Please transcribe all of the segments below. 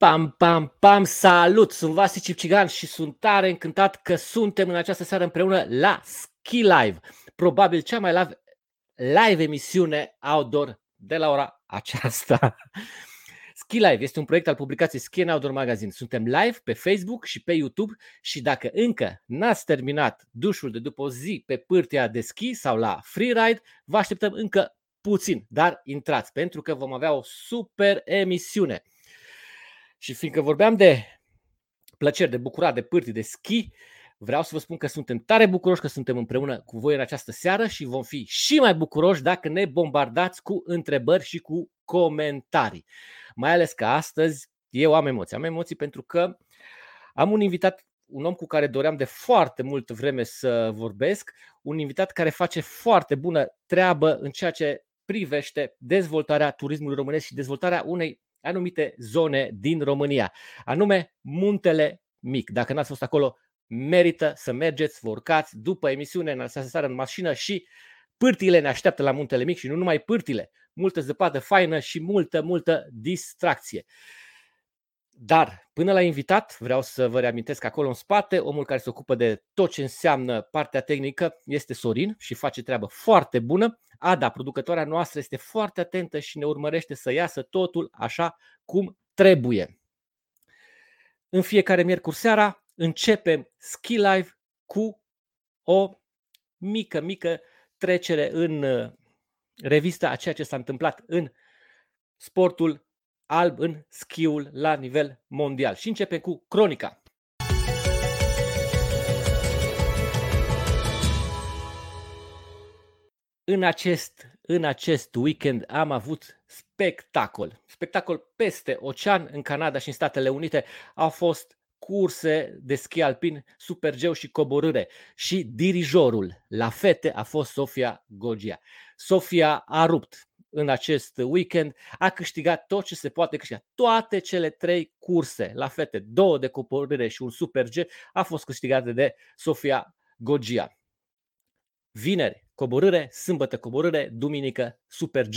Pam, pam, pam, salut! Sunt Vasi Cipcigan și sunt tare încântat că suntem în această seară împreună la Ski Live. Probabil cea mai live, live emisiune outdoor de la ora aceasta. Ski Live este un proiect al publicației Ski Outdoor Magazine. Suntem live pe Facebook și pe YouTube și dacă încă n-ați terminat dușul de după o zi pe pârtia de ski sau la freeride, vă așteptăm încă puțin, dar intrați pentru că vom avea o super emisiune. Și fiindcă vorbeam de plăceri, de bucurat, de pârtii, de schi, vreau să vă spun că suntem tare bucuroși că suntem împreună cu voi în această seară și vom fi și mai bucuroși dacă ne bombardați cu întrebări și cu comentarii. Mai ales că astăzi eu am emoții. Am emoții pentru că am un invitat, un om cu care doream de foarte mult vreme să vorbesc, un invitat care face foarte bună treabă în ceea ce privește dezvoltarea turismului românesc și dezvoltarea unei anumite zone din România, anume Muntele Mic. Dacă n-ați fost acolo, merită să mergeți, vă urcați după emisiune în această seară în mașină și pârtile ne așteaptă la Muntele Mic și nu numai pârtile, multă zăpadă faină și multă, multă distracție. Dar până la invitat, vreau să vă reamintesc că acolo în spate, omul care se ocupă de tot ce înseamnă partea tehnică este Sorin și face treabă foarte bună. Ada, producătoarea noastră, este foarte atentă și ne urmărește să iasă totul așa cum trebuie. În fiecare miercuri seara începem Ski Live cu o mică, mică trecere în uh, revista a ceea ce s-a întâmplat în sportul alb în schiul la nivel mondial. Și începem cu cronica. În acest, în acest weekend am avut spectacol. Spectacol peste ocean în Canada și în Statele Unite. Au fost curse de schi alpin, supergeu și coborâre. Și dirijorul la fete a fost Sofia Gogia. Sofia a rupt în acest weekend, a câștigat tot ce se poate câștiga. Toate cele trei curse la fete, două de coborâre și un super G, a fost câștigate de Sofia Gogia. Vineri, coborâre, sâmbătă coborâre, duminică super G,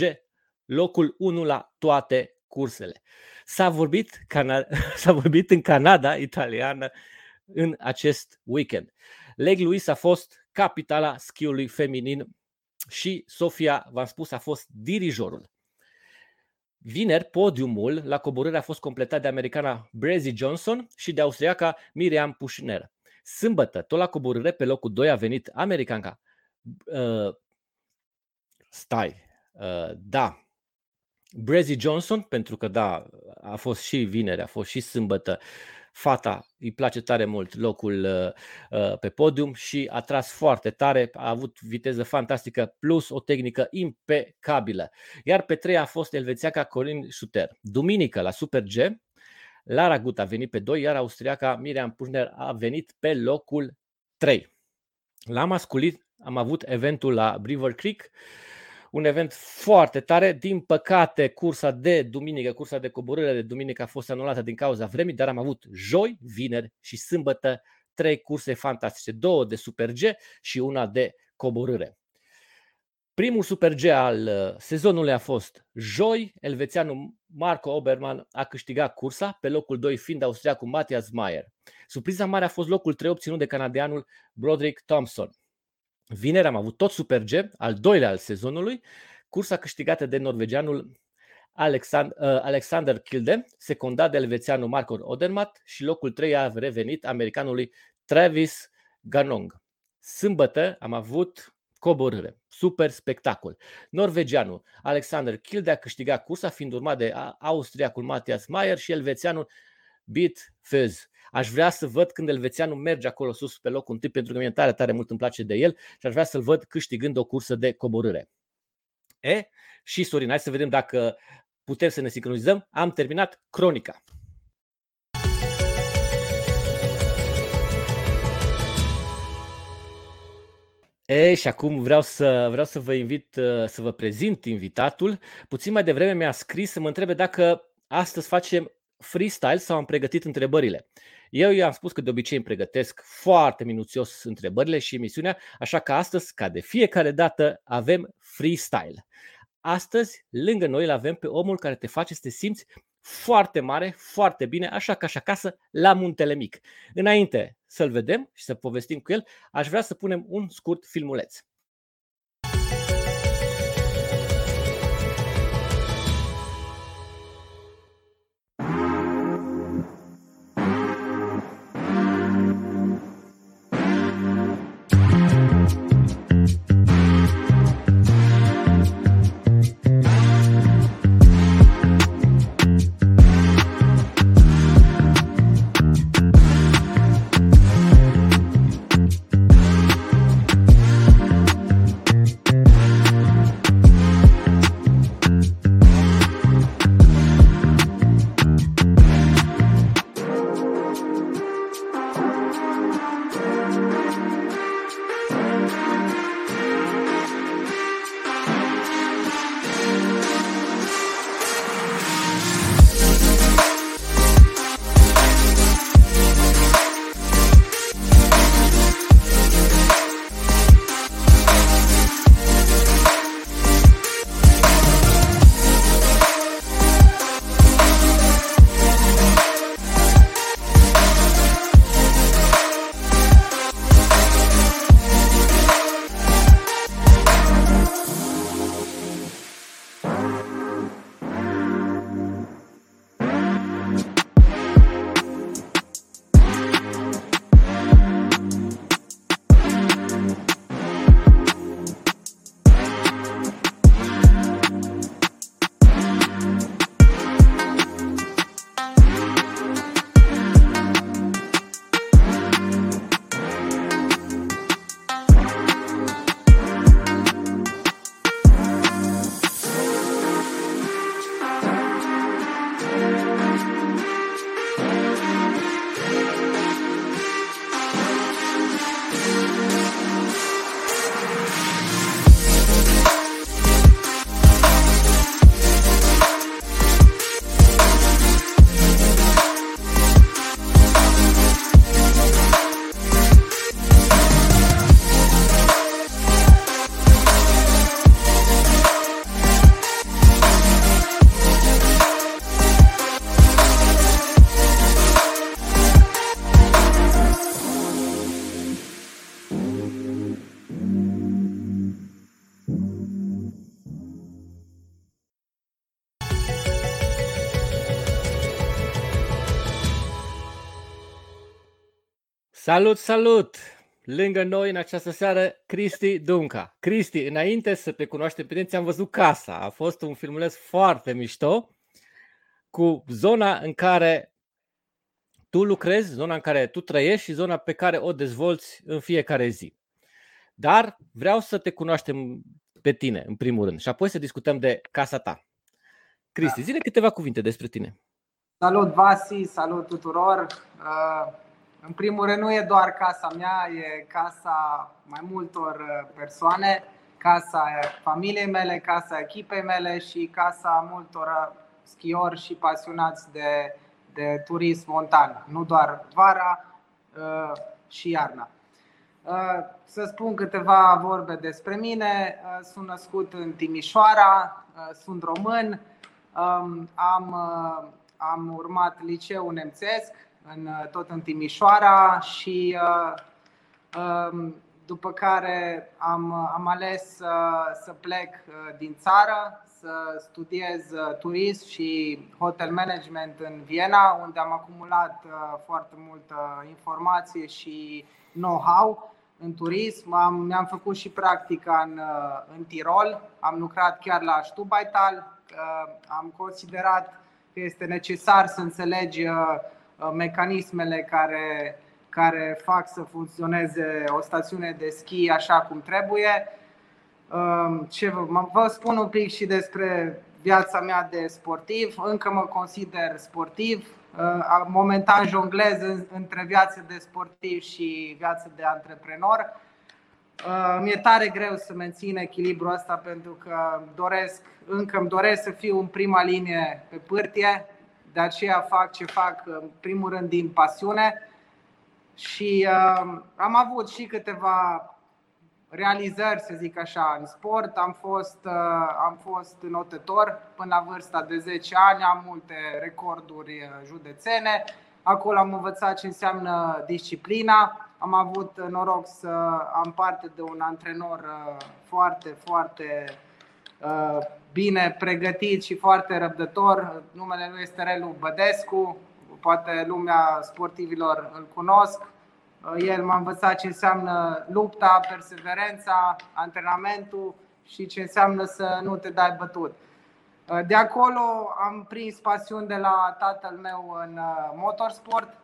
locul 1 la toate cursele. S-a vorbit, Cana- s-a vorbit în Canada italiană în acest weekend. Leg Louis a fost capitala schiului feminin și Sofia, v-am spus, a fost dirijorul. Vineri, podiumul la coborâre a fost completat de americana Brazy Johnson și de austriaca Miriam Pushner. Sâmbătă, tot la coborâre, pe locul 2 a venit americanca. Uh, stai, uh, da, Brazy Johnson, pentru că da, a fost și vineri, a fost și sâmbătă, fata îi place tare mult locul uh, uh, pe podium și a tras foarte tare, a avut viteză fantastică plus o tehnică impecabilă. Iar pe trei a fost elvețiaca Corin Schutter. Duminică la Super G, Lara Gut a venit pe 2, iar austriaca Miriam Pușner a venit pe locul 3. La masculin am avut eventul la Beaver Creek, un event foarte tare. Din păcate, cursa de duminică, cursa de coborâre de duminică a fost anulată din cauza vremii, dar am avut joi, vineri și sâmbătă trei curse fantastice, două de Super G și una de coborâre. Primul Super G al uh, sezonului a fost joi, elvețianul Marco Oberman a câștigat cursa, pe locul 2 fiind austriacul Matthias Mayer. Surpriza mare a fost locul 3 obținut de canadianul Broderick Thompson. Vineri am avut tot Super G, al doilea al sezonului, cursa câștigată de norvegianul Alexander, uh, Alexander Kilde, secundat de elvețianul Marco Odermatt și locul 3 a revenit americanului Travis Ganong. Sâmbătă am avut coborâre, super spectacol. Norvegianul Alexander Kilde a câștigat cursa, fiind urmat de austriacul Matthias Mayer și elvețianul Beat Fez. Aș vrea să văd când elvețianul merge acolo sus pe locul întâi, pentru că mi-e tare, tare mult îmi place de el și aș vrea să-l văd câștigând o cursă de coborâre. E? Și Sorin, hai să vedem dacă putem să ne sincronizăm. Am terminat cronica. E, și acum vreau să, vreau să vă invit uh, să vă prezint invitatul. Puțin mai devreme mi-a scris să mă întrebe dacă astăzi facem freestyle sau am pregătit întrebările. Eu i-am spus că de obicei îmi pregătesc foarte minuțios întrebările și emisiunea, așa că astăzi, ca de fiecare dată, avem freestyle. Astăzi, lângă noi, îl avem pe omul care te face să te simți foarte mare, foarte bine, așa ca și acasă, la Muntele Mic. Înainte să-l vedem și să povestim cu el, aș vrea să punem un scurt filmuleț. Salut, salut! Lângă noi în această seară, Cristi Dunca. Cristi, înainte să te cunoaștem pe tine, am văzut Casa. A fost un filmuleț foarte mișto cu zona în care tu lucrezi, zona în care tu trăiești și zona pe care o dezvolți în fiecare zi. Dar vreau să te cunoaștem pe tine, în primul rând, și apoi să discutăm de casa ta. Cristi, da. zine câteva cuvinte despre tine. Salut, Vasi, salut tuturor! Uh, în primul rând, nu e doar casa mea, e casa mai multor uh, persoane, casa familiei mele, casa echipei mele și casa multor uh, schiori și pasionați de, de turism montan, nu doar vara uh, și iarna. Să spun câteva vorbe despre mine. Sunt născut în Timișoara, sunt român, um, am, am urmat liceul nemțesc, în, uh, tot în Timișoara și uh, um, după care am, am ales să, să plec uh, din țară, să studiez turism și hotel management în Viena, unde am acumulat foarte multă informație și know-how în turism. Am, mi-am făcut și practica în, în Tirol, am lucrat chiar la Stubaital, am considerat că este necesar să înțelegi Uh, mecanismele care, care fac să funcționeze o stațiune de schi așa cum trebuie. Um, ce vă, vă spun un pic și despre viața mea de sportiv. Încă mă consider sportiv. Uh, momentan jonglez între viața de sportiv și viața de antreprenor. Uh, mi-e tare greu să mențin echilibrul ăsta pentru că doresc, încă îmi doresc să fiu în prima linie pe pârtie de aceea fac ce fac, în primul rând, din pasiune. Și uh, am avut și câteva realizări, să zic așa, în sport. Am fost, am fost notător până la vârsta de 10 ani, am multe recorduri județene. Acolo am învățat ce înseamnă disciplina. Am avut noroc să am parte de un antrenor foarte, foarte bine pregătit și foarte răbdător. Numele lui este Relu Bădescu, poate lumea sportivilor îl cunosc. El m-a învățat ce înseamnă lupta, perseverența, antrenamentul și ce înseamnă să nu te dai bătut. De acolo am prins pasiuni de la tatăl meu în motorsport.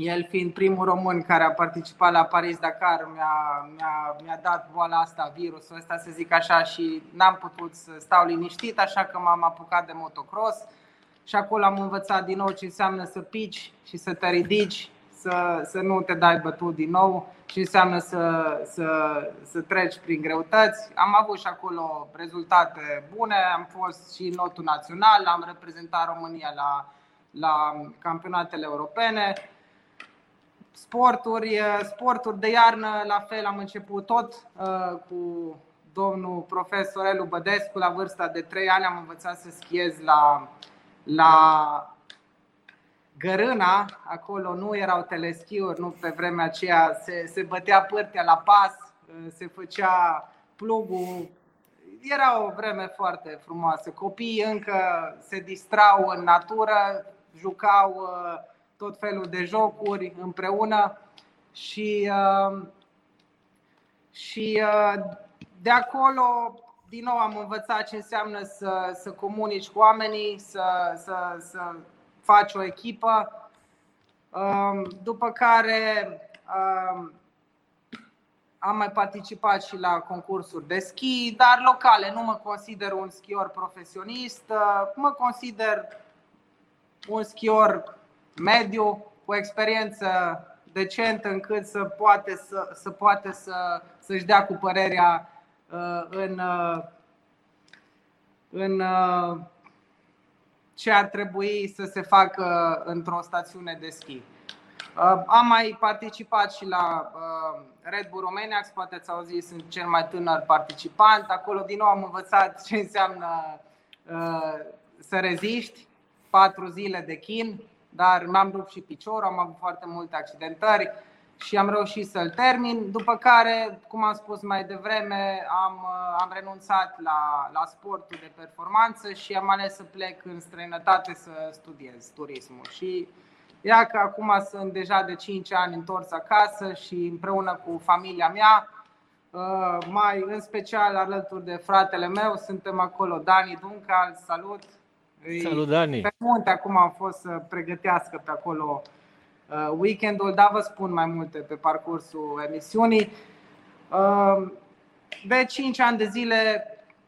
El fiind primul român care a participat la Paris-Dakar, mi-a, mi-a, mi-a dat boala asta, virusul ăsta, să zic așa, și n-am putut să stau liniștit, așa că m-am apucat de motocross și acolo am învățat din nou ce înseamnă să pici și să te ridici, să, să nu te dai bătut din nou, ce înseamnă să, să, să treci prin greutăți. Am avut și acolo rezultate bune, am fost și în lotul național, am reprezentat România la, la campionatele europene sporturi, sporturi de iarnă, la fel am început tot uh, cu domnul profesor Elu Bădescu la vârsta de 3 ani am învățat să schiez la, la Gărâna, acolo nu erau teleschiuri, nu pe vremea aceea se, se bătea pârtea la pas, uh, se făcea plugul. Era o vreme foarte frumoasă. Copiii încă se distrau în natură, jucau uh, tot felul de jocuri împreună și, uh, și uh, de acolo din nou am învățat ce înseamnă să, să comunici cu oamenii, să, să, să faci o echipă. Um, după care um, am mai participat și la concursuri de schi, dar locale. Nu mă consider un schior profesionist, uh, mă consider un schior mediu, cu experiență decentă încât să poate să, să poate să, să-și dea cu părerea uh, în, uh, în uh, ce ar trebui să se facă într-o stațiune de schi. Am mai participat și la Red Bull Romania, poate ați auzit, sunt cel mai tânăr participant. Acolo din nou am învățat ce înseamnă să reziști patru zile de chin, dar mi-am rupt și piciorul, am avut foarte multe accidentări și am reușit să-l termin. După care, cum am spus mai devreme, am, am renunțat la, la sportul de performanță și am ales să plec în străinătate să studiez turismul. Și ia că acum sunt deja de 5 ani întors acasă și împreună cu familia mea, mai în special alături de fratele meu, suntem acolo, Dani Duncal, salut! Salut, Dani! Pe munte acum am fost să pregătească pe acolo uh, weekendul, dar vă spun mai multe pe parcursul emisiunii. Uh, de 5 ani de zile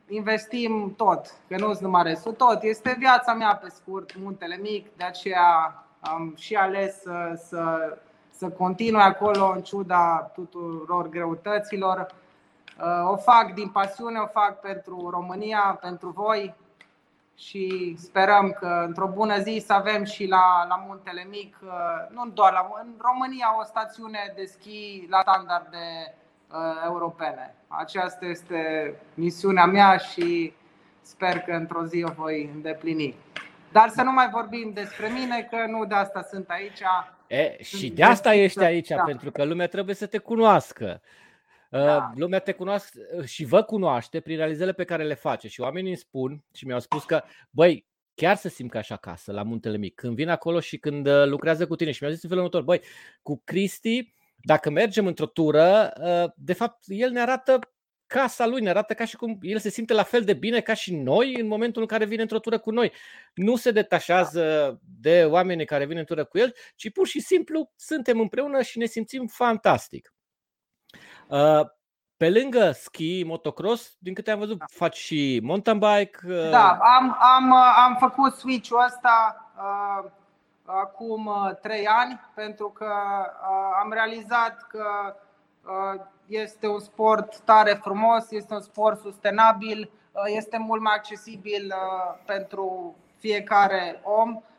investim tot, că nu sunt numai restul, tot. Este viața mea pe scurt, muntele mic, de aceea am și ales să, să, să continui acolo în ciuda tuturor greutăților. Uh, o fac din pasiune, o fac pentru România, pentru voi, și sperăm că într-o bună zi să avem și la, la Muntele Mic, uh, nu doar la, în România, o stațiune de schi la standarde uh, europene. Aceasta este misiunea mea și sper că într-o zi o voi îndeplini. Dar să nu mai vorbim despre mine, că nu de asta sunt aici. E, și de asta ești aici, da. pentru că lumea trebuie să te cunoască. Da. Uh, lumea te cunoaște uh, și vă cunoaște prin realizările pe care le face și oamenii îmi spun și mi-au spus că, băi, chiar să simt ca așa acasă, la Muntele Mic, când vin acolo și când uh, lucrează cu tine și mi-au zis în felul următor, băi, cu Cristi, dacă mergem într-o tură, de fapt, el ne arată casa lui, ne arată ca și cum el se simte la fel de bine ca și noi în momentul în care vine într-o tură cu noi. Nu se detașează de oamenii care vin în tură cu el, ci pur și simplu suntem împreună și ne simțim fantastic. Uh, pe lângă ski, motocross, din câte am văzut, da. faci și mountain bike? Uh... Da, am, am, uh, am făcut switch-ul ăsta uh, acum uh, trei ani pentru că uh, am realizat că uh, este un sport tare frumos, este un sport sustenabil, uh, este mult mai accesibil uh, pentru fiecare om Uh,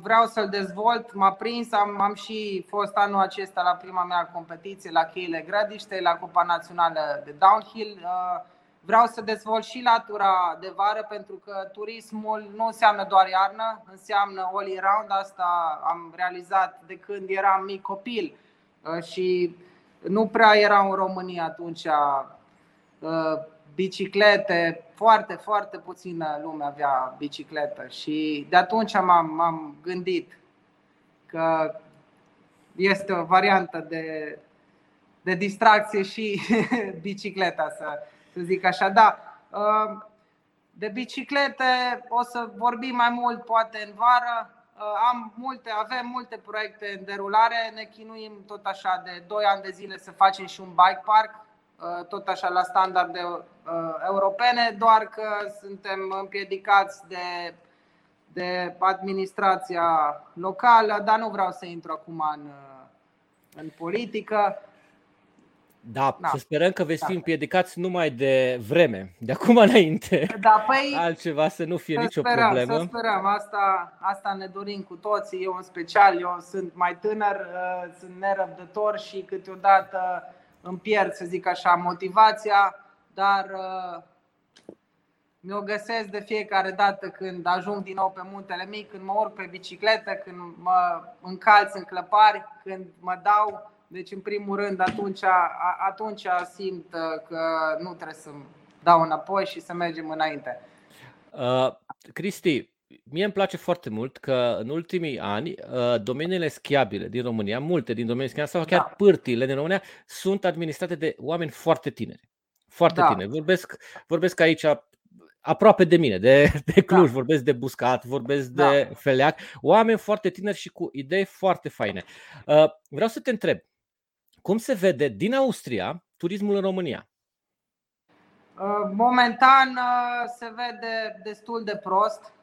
vreau să-l dezvolt, m-a prins, am, am și fost anul acesta la prima mea competiție la Cheile Grădiște, la Cupa Națională de Downhill. Uh, vreau să dezvolt și latura de vară pentru că turismul nu înseamnă doar iarnă, înseamnă all year round. Asta am realizat de când eram mic copil uh, și nu prea erau în România atunci biciclete, foarte, foarte puțină lume avea bicicletă și de atunci m-am, m-am gândit că este o variantă de, de distracție și bicicleta, să, să zic așa. Da, uh, de biciclete o să vorbim mai mult poate în vară. Uh, am multe, avem multe proiecte în derulare, ne chinuim tot așa de 2 ani de zile să facem și un bike park Uh, tot așa la standarde uh, europene, doar că suntem împiedicați de, de administrația locală, dar nu vreau să intru acum în, uh, în politică. Da, da, să sperăm că veți da. fi împiedicați numai de vreme, de acum înainte. Da, păi, Altceva să nu fie să nicio sperăm, problemă. Să sperăm, asta, asta ne dorim cu toții. Eu în special, eu sunt mai tânăr, sunt nerăbdător și câteodată îmi pierd, să zic așa, motivația, dar uh, mi-o găsesc de fiecare dată când ajung din nou pe muntele mic, când mă urc pe bicicletă, când mă încalț în clăpari, când mă dau. Deci, în primul rând, atunci, atunci simt uh, că nu trebuie să dau înapoi și să mergem înainte. Uh, Cristi, mie îmi place foarte mult că în ultimii ani uh, domeniile schiabile din România, multe din domeniile schiabile sau chiar da. pârtile din România sunt administrate de oameni foarte tineri. Foarte da. tineri. Vorbesc, vorbesc aici aproape de mine, de, de Cluj, da. vorbesc de Buscat, vorbesc da. de Feleac, oameni foarte tineri și cu idei foarte faine. Uh, vreau să te întreb, cum se vede din Austria turismul în România? Uh, momentan se vede destul de prost Um,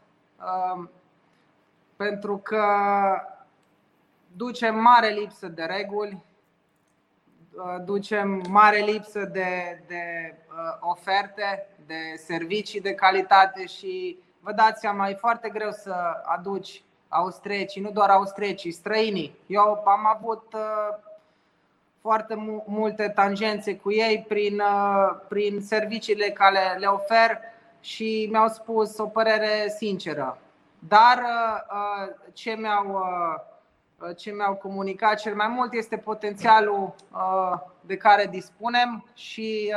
pentru că ducem mare lipsă de reguli, uh, ducem mare lipsă de, de uh, oferte, de servicii de calitate și vă dați seama, e foarte greu să aduci austriecii, nu doar austriecii, străinii. Eu am avut uh, foarte multe tangențe cu ei prin, prin serviciile care le ofer și mi-au spus o părere sinceră. Dar uh, ce mi-au, uh, ce mi-au comunicat cel mai mult este potențialul uh, de care dispunem și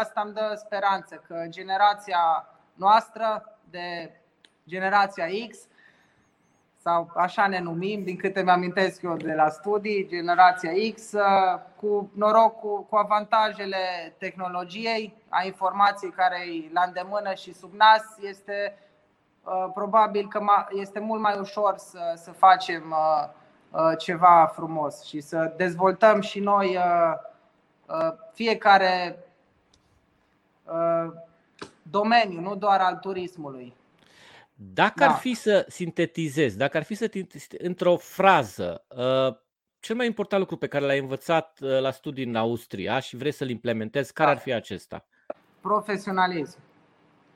asta îmi dă speranță că generația noastră de generația X sau așa ne numim, din câte mi-amintesc eu de la studii, generația X, cu noroc, cu, cu avantajele tehnologiei, a informației care e la îndemână și sub nas, este uh, probabil că este mult mai ușor să, să facem uh, uh, ceva frumos și să dezvoltăm și noi fiecare domeniu, nu doar al turismului. Dacă da. ar fi să sintetizezi, dacă ar fi să într-o frază, uh, cel mai important lucru pe care l-ai învățat uh, la studii în Austria și vrei să-l implementezi, care da. ar fi acesta? Profesionalism.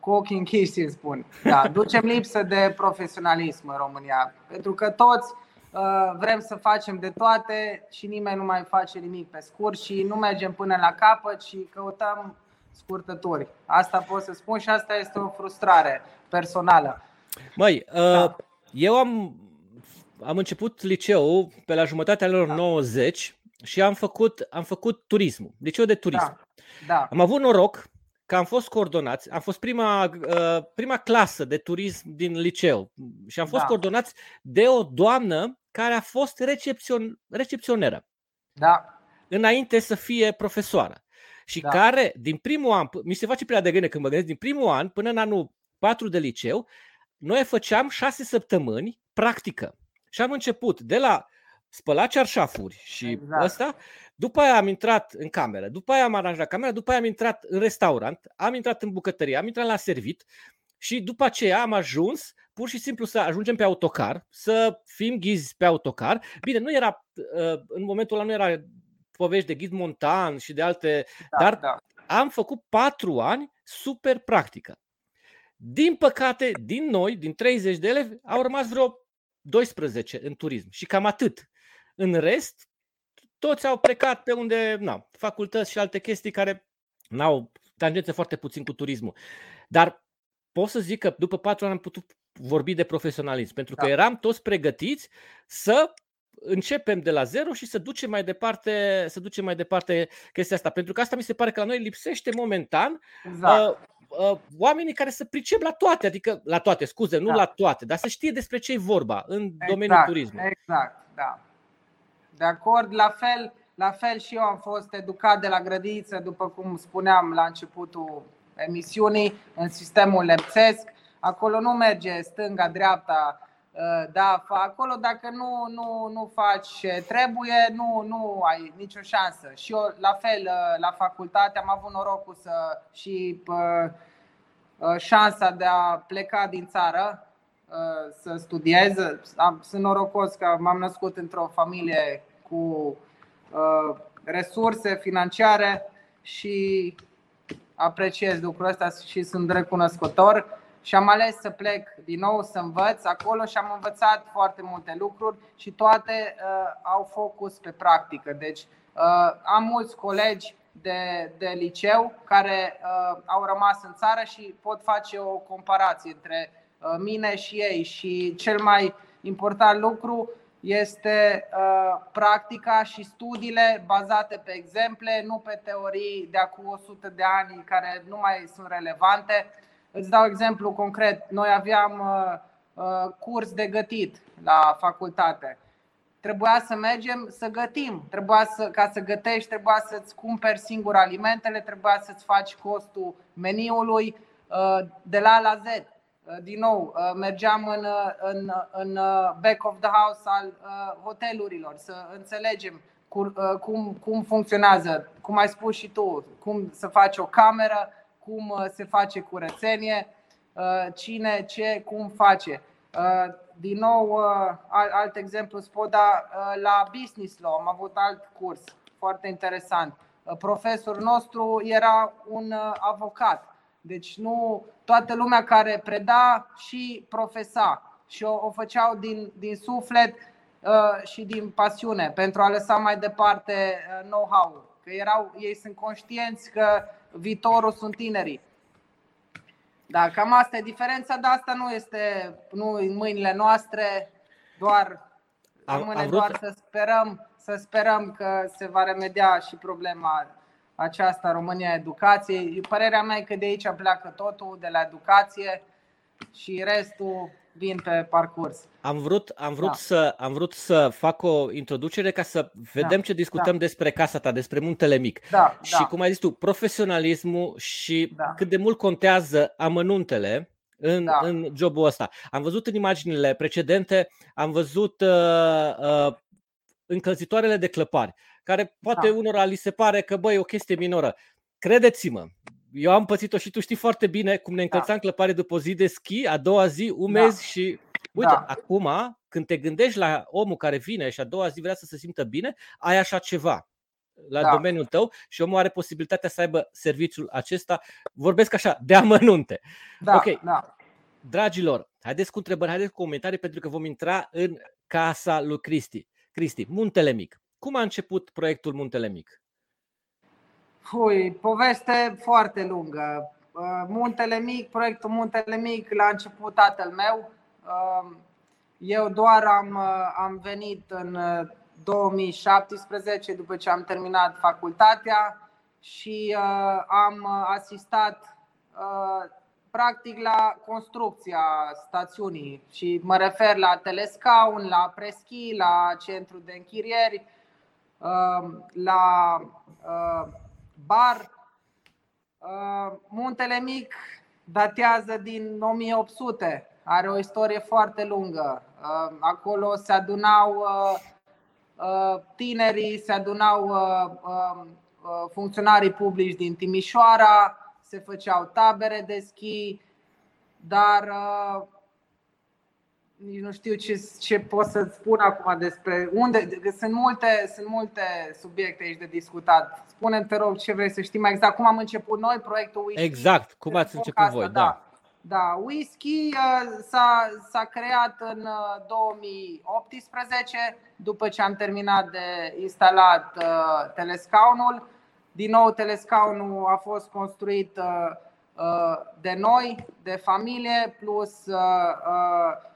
Cu ochii închiși, îmi spun. Da, ducem lipsă de profesionalism în România. Pentru că toți uh, vrem să facem de toate și nimeni nu mai face nimic pe scurt și nu mergem până la capăt și căutăm scurtături. Asta pot să spun și asta este o frustrare personală. Măi, da. uh, eu am, am început liceul pe la jumătatea lor da. 90 și am făcut, am făcut turismul, liceu de turism. Da. Da. Am avut noroc că am fost coordonați, am fost prima, uh, prima clasă de turism din liceu și am fost da. coordonați de o doamnă care a fost recepțion, recepționeră. Da. Înainte să fie profesoară. Și da. care, din primul an, mi se face prea de gândire când mă gândesc, din primul an până în anul 4 de liceu, noi făceam șase săptămâni practică. Și am început de la spăla cearșafuri și exact. ăsta, după aia am intrat în cameră, după aia am aranjat camera, după aia am intrat în restaurant, am intrat în bucătărie, am intrat la servit și după aceea am ajuns pur și simplu să ajungem pe autocar, să fim ghizi pe autocar. Bine, nu era, uh, în momentul ăla nu era povești de ghid montan și de alte, da, dar da. am făcut patru ani super practică. Din păcate, din noi, din 30 de elevi, au rămas vreo 12 în turism și cam atât. În rest, toți au plecat pe unde, na, facultăți și alte chestii care n-au tangențe foarte puțin cu turismul. Dar pot să zic că după patru ani am putut vorbi de profesionalism, pentru că da. eram toți pregătiți să începem de la zero și să ducem mai departe, să ducem mai departe chestia asta. Pentru că asta mi se pare că la noi lipsește momentan exact. uh, uh, oamenii care să pricep la toate, adică la toate, scuze, nu da. la toate, dar să știe despre ce e vorba în exact, domeniul turismului. Exact, da. De acord, la fel, la fel și eu am fost educat de la grădiniță, după cum spuneam la începutul emisiunii, în sistemul lepțesc. Acolo nu merge stânga, dreapta, ă, da, acolo dacă nu, nu, nu faci ce trebuie, nu, nu ai nicio șansă. Și eu, la fel, ă, la facultate am avut norocul să și uh, șansa de a pleca din țară uh, să studiez. Sunt norocos că m-am născut într-o familie cu uh, resurse financiare și apreciez lucrul ăsta și sunt recunoscător și am ales să plec din nou să învăț acolo și am învățat foarte multe lucruri și toate uh, au focus pe practică. Deci uh, am mulți colegi de, de liceu care uh, au rămas în țară și pot face o comparație între uh, mine și ei și cel mai important lucru este uh, practica și studiile bazate pe exemple, nu pe teorii de acum 100 de ani care nu mai sunt relevante. Îți dau exemplu concret. Noi aveam uh, uh, curs de gătit la facultate. Trebuia să mergem să gătim. Trebuia să, ca să gătești, trebuia să-ți cumperi singur alimentele, trebuia să-ți faci costul meniului uh, de la A la Z Uh, din nou, uh, mergeam în, uh, în, în back of the house al hotelurilor să înțelegem cum, cum funcționează, cum ai spus și tu, cum să faci o cameră, cum se face curățenie, cine, ce, cum face. Din nou, alt exemplu îți pot da la Business Law. Am avut alt curs foarte interesant. Profesorul nostru era un avocat deci nu toată lumea care preda și profesa și o, o făceau din, din suflet uh, și din pasiune pentru a lăsa mai departe uh, know-how. Că erau, ei sunt conștienți că viitorul sunt tinerii. Da, cam asta e diferența, dar asta nu este nu în mâinile noastre, doar rămâne doar să sperăm, să sperăm că se va remedia și problema aceasta România Educației. Părerea mea e că de aici pleacă totul, de la educație și restul vin pe parcurs. Am vrut, am vrut, da. să, am vrut să fac o introducere ca să vedem da. ce discutăm da. despre casa ta, despre Muntele Mic. Da, și da. cum ai zis tu, profesionalismul și da. cât de mult contează amănuntele în, da. în jobul ăsta. Am văzut în imaginile precedente, am văzut uh, uh, încălzitoarele de clăpari care poate da. unora li se pare că băi, e o chestie minoră. Credeți-mă, eu am pățit-o și tu știi foarte bine cum ne încălțam da. clăpare după o zi de schi, a doua zi umezi da. și uite, da. acum când te gândești la omul care vine și a doua zi vrea să se simtă bine, ai așa ceva la da. domeniul tău și omul are posibilitatea să aibă serviciul acesta. Vorbesc așa, de amănunte. Da, ok, da. dragilor, haideți cu întrebări, haideți cu comentarii pentru că vom intra în casa lui Cristi. Cristi, Muntele Mic. Cum a început proiectul Muntele Mic? Ui, poveste foarte lungă. Uh, Muntele Mic, proiectul Muntele Mic l-a început tatăl meu. Uh, eu doar am, uh, am venit în 2017 după ce am terminat facultatea și am asistat practic la construcția stațiunii și mă refer la telescaun, la preschi, la centru de închirieri, Um, la uh, bar. Uh, Muntele Mic datează din 1800, are o istorie foarte lungă. Uh, acolo se adunau tinerii, se adunau um, funcționarii publici din Timișoara, se făceau tabere de schi, dar nici nu știu ce, ce pot să spun acum despre unde. Sunt multe, sunt multe subiecte aici de discutat. Spune te rog, ce vrei să știi mai exact. Cum am început noi proiectul Exact, cum ați început voi, da. da. Da, whisky uh, s-a, s-a creat în 2018, uh, după ce am terminat de instalat uh, telescaunul. Din nou, telescaunul a fost construit de noi, de familie, plus Uh,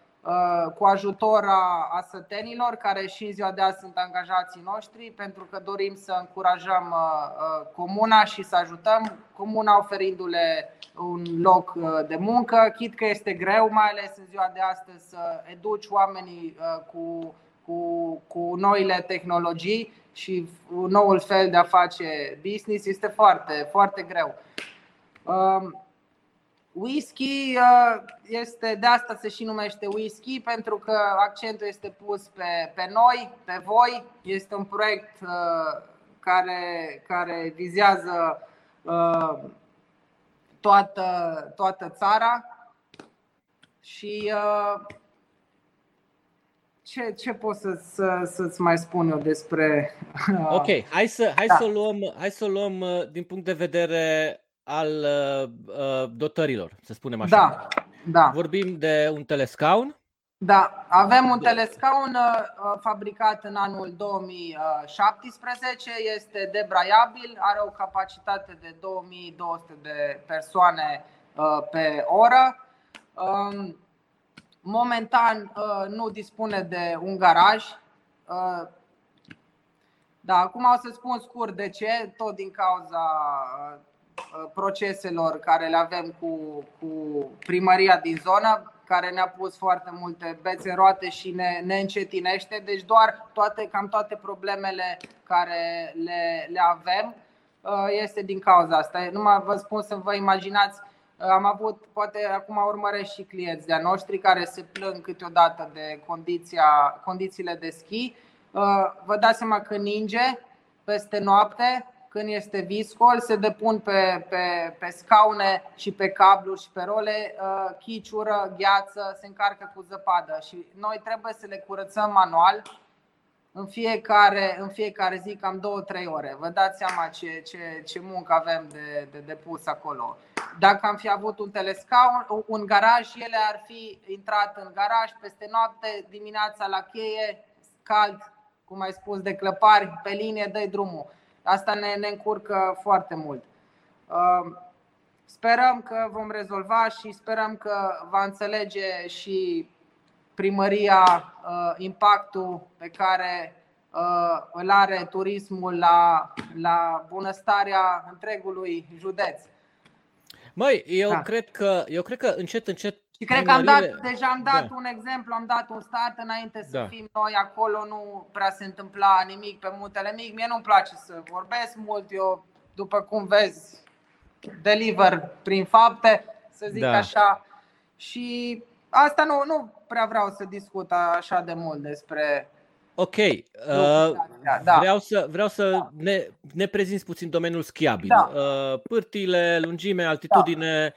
cu ajutor a, a sătenilor, care și în ziua de azi sunt angajații noștri, pentru că dorim să încurajăm uh, uh, comuna și să ajutăm comuna oferindu-le un loc de muncă, chit că este greu, mai ales în ziua de astăzi, să educi oamenii cu, cu, cu noile tehnologii și noul fel de a face business este foarte, foarte greu. Um, Whisky uh, este, de asta se și numește whisky, pentru că accentul este pus pe, pe noi, pe voi. Este un proiect uh, care, care vizează uh, toată, toată țara și ce, ce pot să, să, să-ți mai spun eu despre. Ok, hai să, hai, da. să luăm, hai să luăm din punct de vedere al uh, uh, dotărilor, să spunem așa. Da, da. Vorbim de un telescaun. Da, avem un telescaun uh, fabricat în anul 2017, este debraiabil, are o capacitate de 2200 de persoane uh, pe oră. Um, momentan uh, nu dispune de un garaj. Uh, da, acum o să spun scurt de ce, tot din cauza uh, Uh, proceselor care le avem cu, cu primăria din zonă, care ne-a pus foarte multe bețe în roate și ne, ne încetinește. Deci doar toate, cam toate problemele care le, le avem uh, este din cauza asta. Numai vă spun să vă imaginați uh, am avut, poate acum urmăresc și clienți de-a noștri care se plâng câteodată de condiția, condițiile de schi. Vă dați seama că ninge peste noapte, când este viscol, se depun pe, pe, pe scaune și pe cabluri și pe role, uh, chiciură, gheață, se încarcă cu zăpadă și noi trebuie să le curățăm manual în fiecare, în fiecare zi, cam 2-3 ore. Vă dați seama ce, ce, ce muncă avem de, de depus acolo. Dacă am fi avut un telescaun, un garaj, ele ar fi intrat în garaj peste noapte, dimineața la cheie, cald, cum ai spus, de clăpari, pe linie, dă drumul. Asta ne, ne încurcă foarte mult. Um, sperăm că vom rezolva și sperăm că va înțelege și primăria uh, impactul pe care uh, îl are turismul la, la bunăstarea întregului județ. Măi, eu, da. cred că, eu cred că încet, încet și cred că am dat, deja am dat da. un exemplu, am dat un start înainte să da. fim noi acolo, nu prea se întâmpla nimic pe muntele mic. Mie nu-mi place să vorbesc mult, eu, după cum vezi, deliver prin fapte, să zic da. așa. Și asta nu, nu prea vreau să discut așa de mult despre Ok, uh, da. vreau să, vreau să da. ne, ne prezinți puțin domeniul schiabil. Da. Uh, pârtile, lungime, altitudine.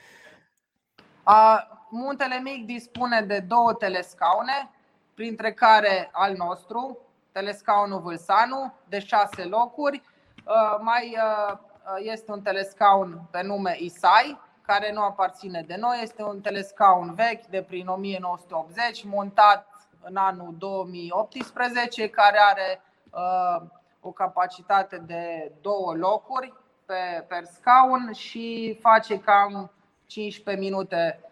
Da. Uh, Muntele Mic dispune de două telescaune, printre care al nostru, telescaunul Vâlsanu, de șase locuri. Uh, mai uh, este un telescaun pe nume Isai, care nu aparține de noi. Este un telescaun vechi de prin 1980, montat în anul 2018, care are uh, o capacitate de două locuri pe, per scaun și face cam 15 minute uh,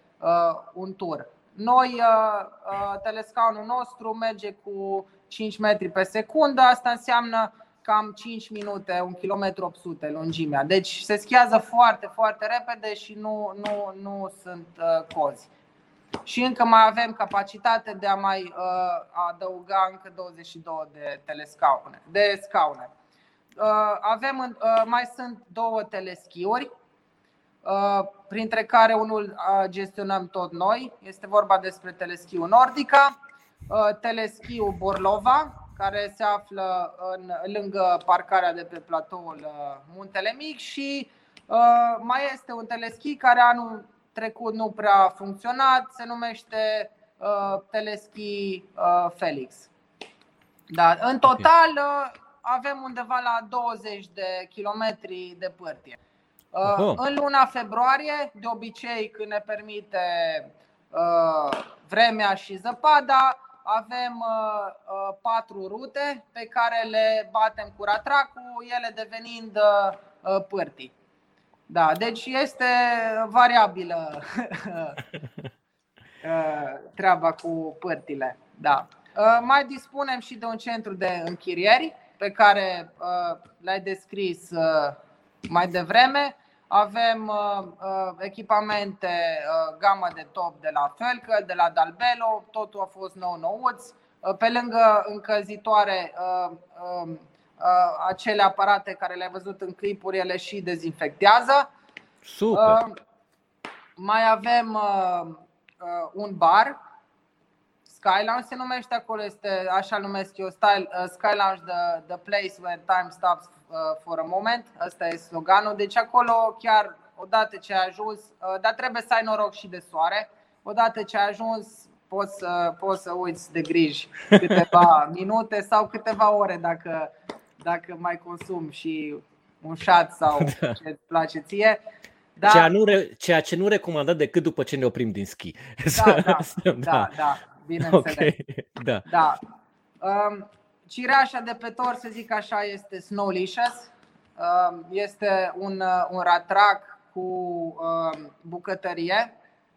un tur. Noi, uh, uh, telescaunul nostru merge cu 5 metri pe secundă, asta înseamnă cam 5 minute, 1 km 800 lungimea. Deci se schiază foarte, foarte repede și nu, nu, nu sunt uh, cozi. Și încă mai avem capacitate de a mai uh, adăuga încă 22 de telescaune, de scaune. Uh, avem, uh, mai sunt două teleschiuri Uh, printre care unul uh, gestionăm tot noi. Este vorba despre teleschiul Nordica, uh, teleschiul Borlova, care se află în, lângă parcarea de pe platoul Muntele Mic și mai este un teleschi care anul trecut nu prea a funcționat, se numește teleschi Felix. Da, în total avem undeva la 20 de kilometri de pârtie. Uh, în luna februarie, de obicei când ne permite uh, vremea și zăpada, avem uh, uh, patru rute pe care le batem cu ratracul, ele devenind uh, uh pârtii. Da, deci este variabilă uh, treaba cu părtile. Da. Uh, mai dispunem și de un centru de închirieri pe care uh, l-ai descris mai devreme. Avem echipamente gamă de top de la Felcă, de la Dalbelo, totul a fost nou nouț. Pe lângă încălzitoare, um, acele aparate care le-ai văzut în clipuri, ele și dezinfectează. Super! Mai avem un bar Sky Lounge se numește acolo, este așa numesc eu, style, uh, Sky Lounge, the, the place where time stops uh, for a moment. Asta e sloganul. Deci acolo chiar odată ce ai ajuns, uh, dar trebuie să ai noroc și de soare. Odată ce ai ajuns, poți să, poți să uiți de griji câteva minute sau câteva ore dacă, dacă mai consumi și un șat sau da. ce îți place ție. Da. Ceea, nu re, ceea ce nu recomandăm decât după ce ne oprim din schi. Da, da, da, da, da bineînțeles. Okay. Da. da. Um, cireașa de pe tor, să zic așa, este Snowlicious. Um, este un, uh, un ratrac cu um, bucătărie.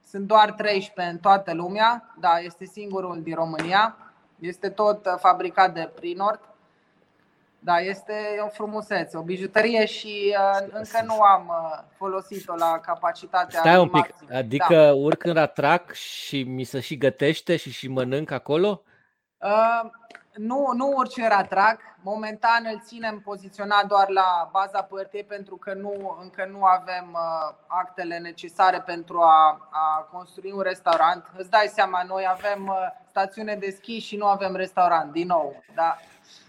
Sunt doar 13 în toată lumea, da, este singurul din România. Este tot uh, fabricat de Prinort. Da, este o frumusețe, o bijuterie și uh, încă nu am uh, folosit-o la capacitatea Stai un pic, maxim. adică da. urc în ratrac și mi se și gătește și și mănânc acolo? Uh, nu, nu urci în ratrac. Momentan îl ținem poziționat doar la baza părtei pentru că nu, încă nu avem uh, actele necesare pentru a, a construi un restaurant. Îți dai seama, noi avem uh, stațiune de schi și nu avem restaurant, din nou. Da?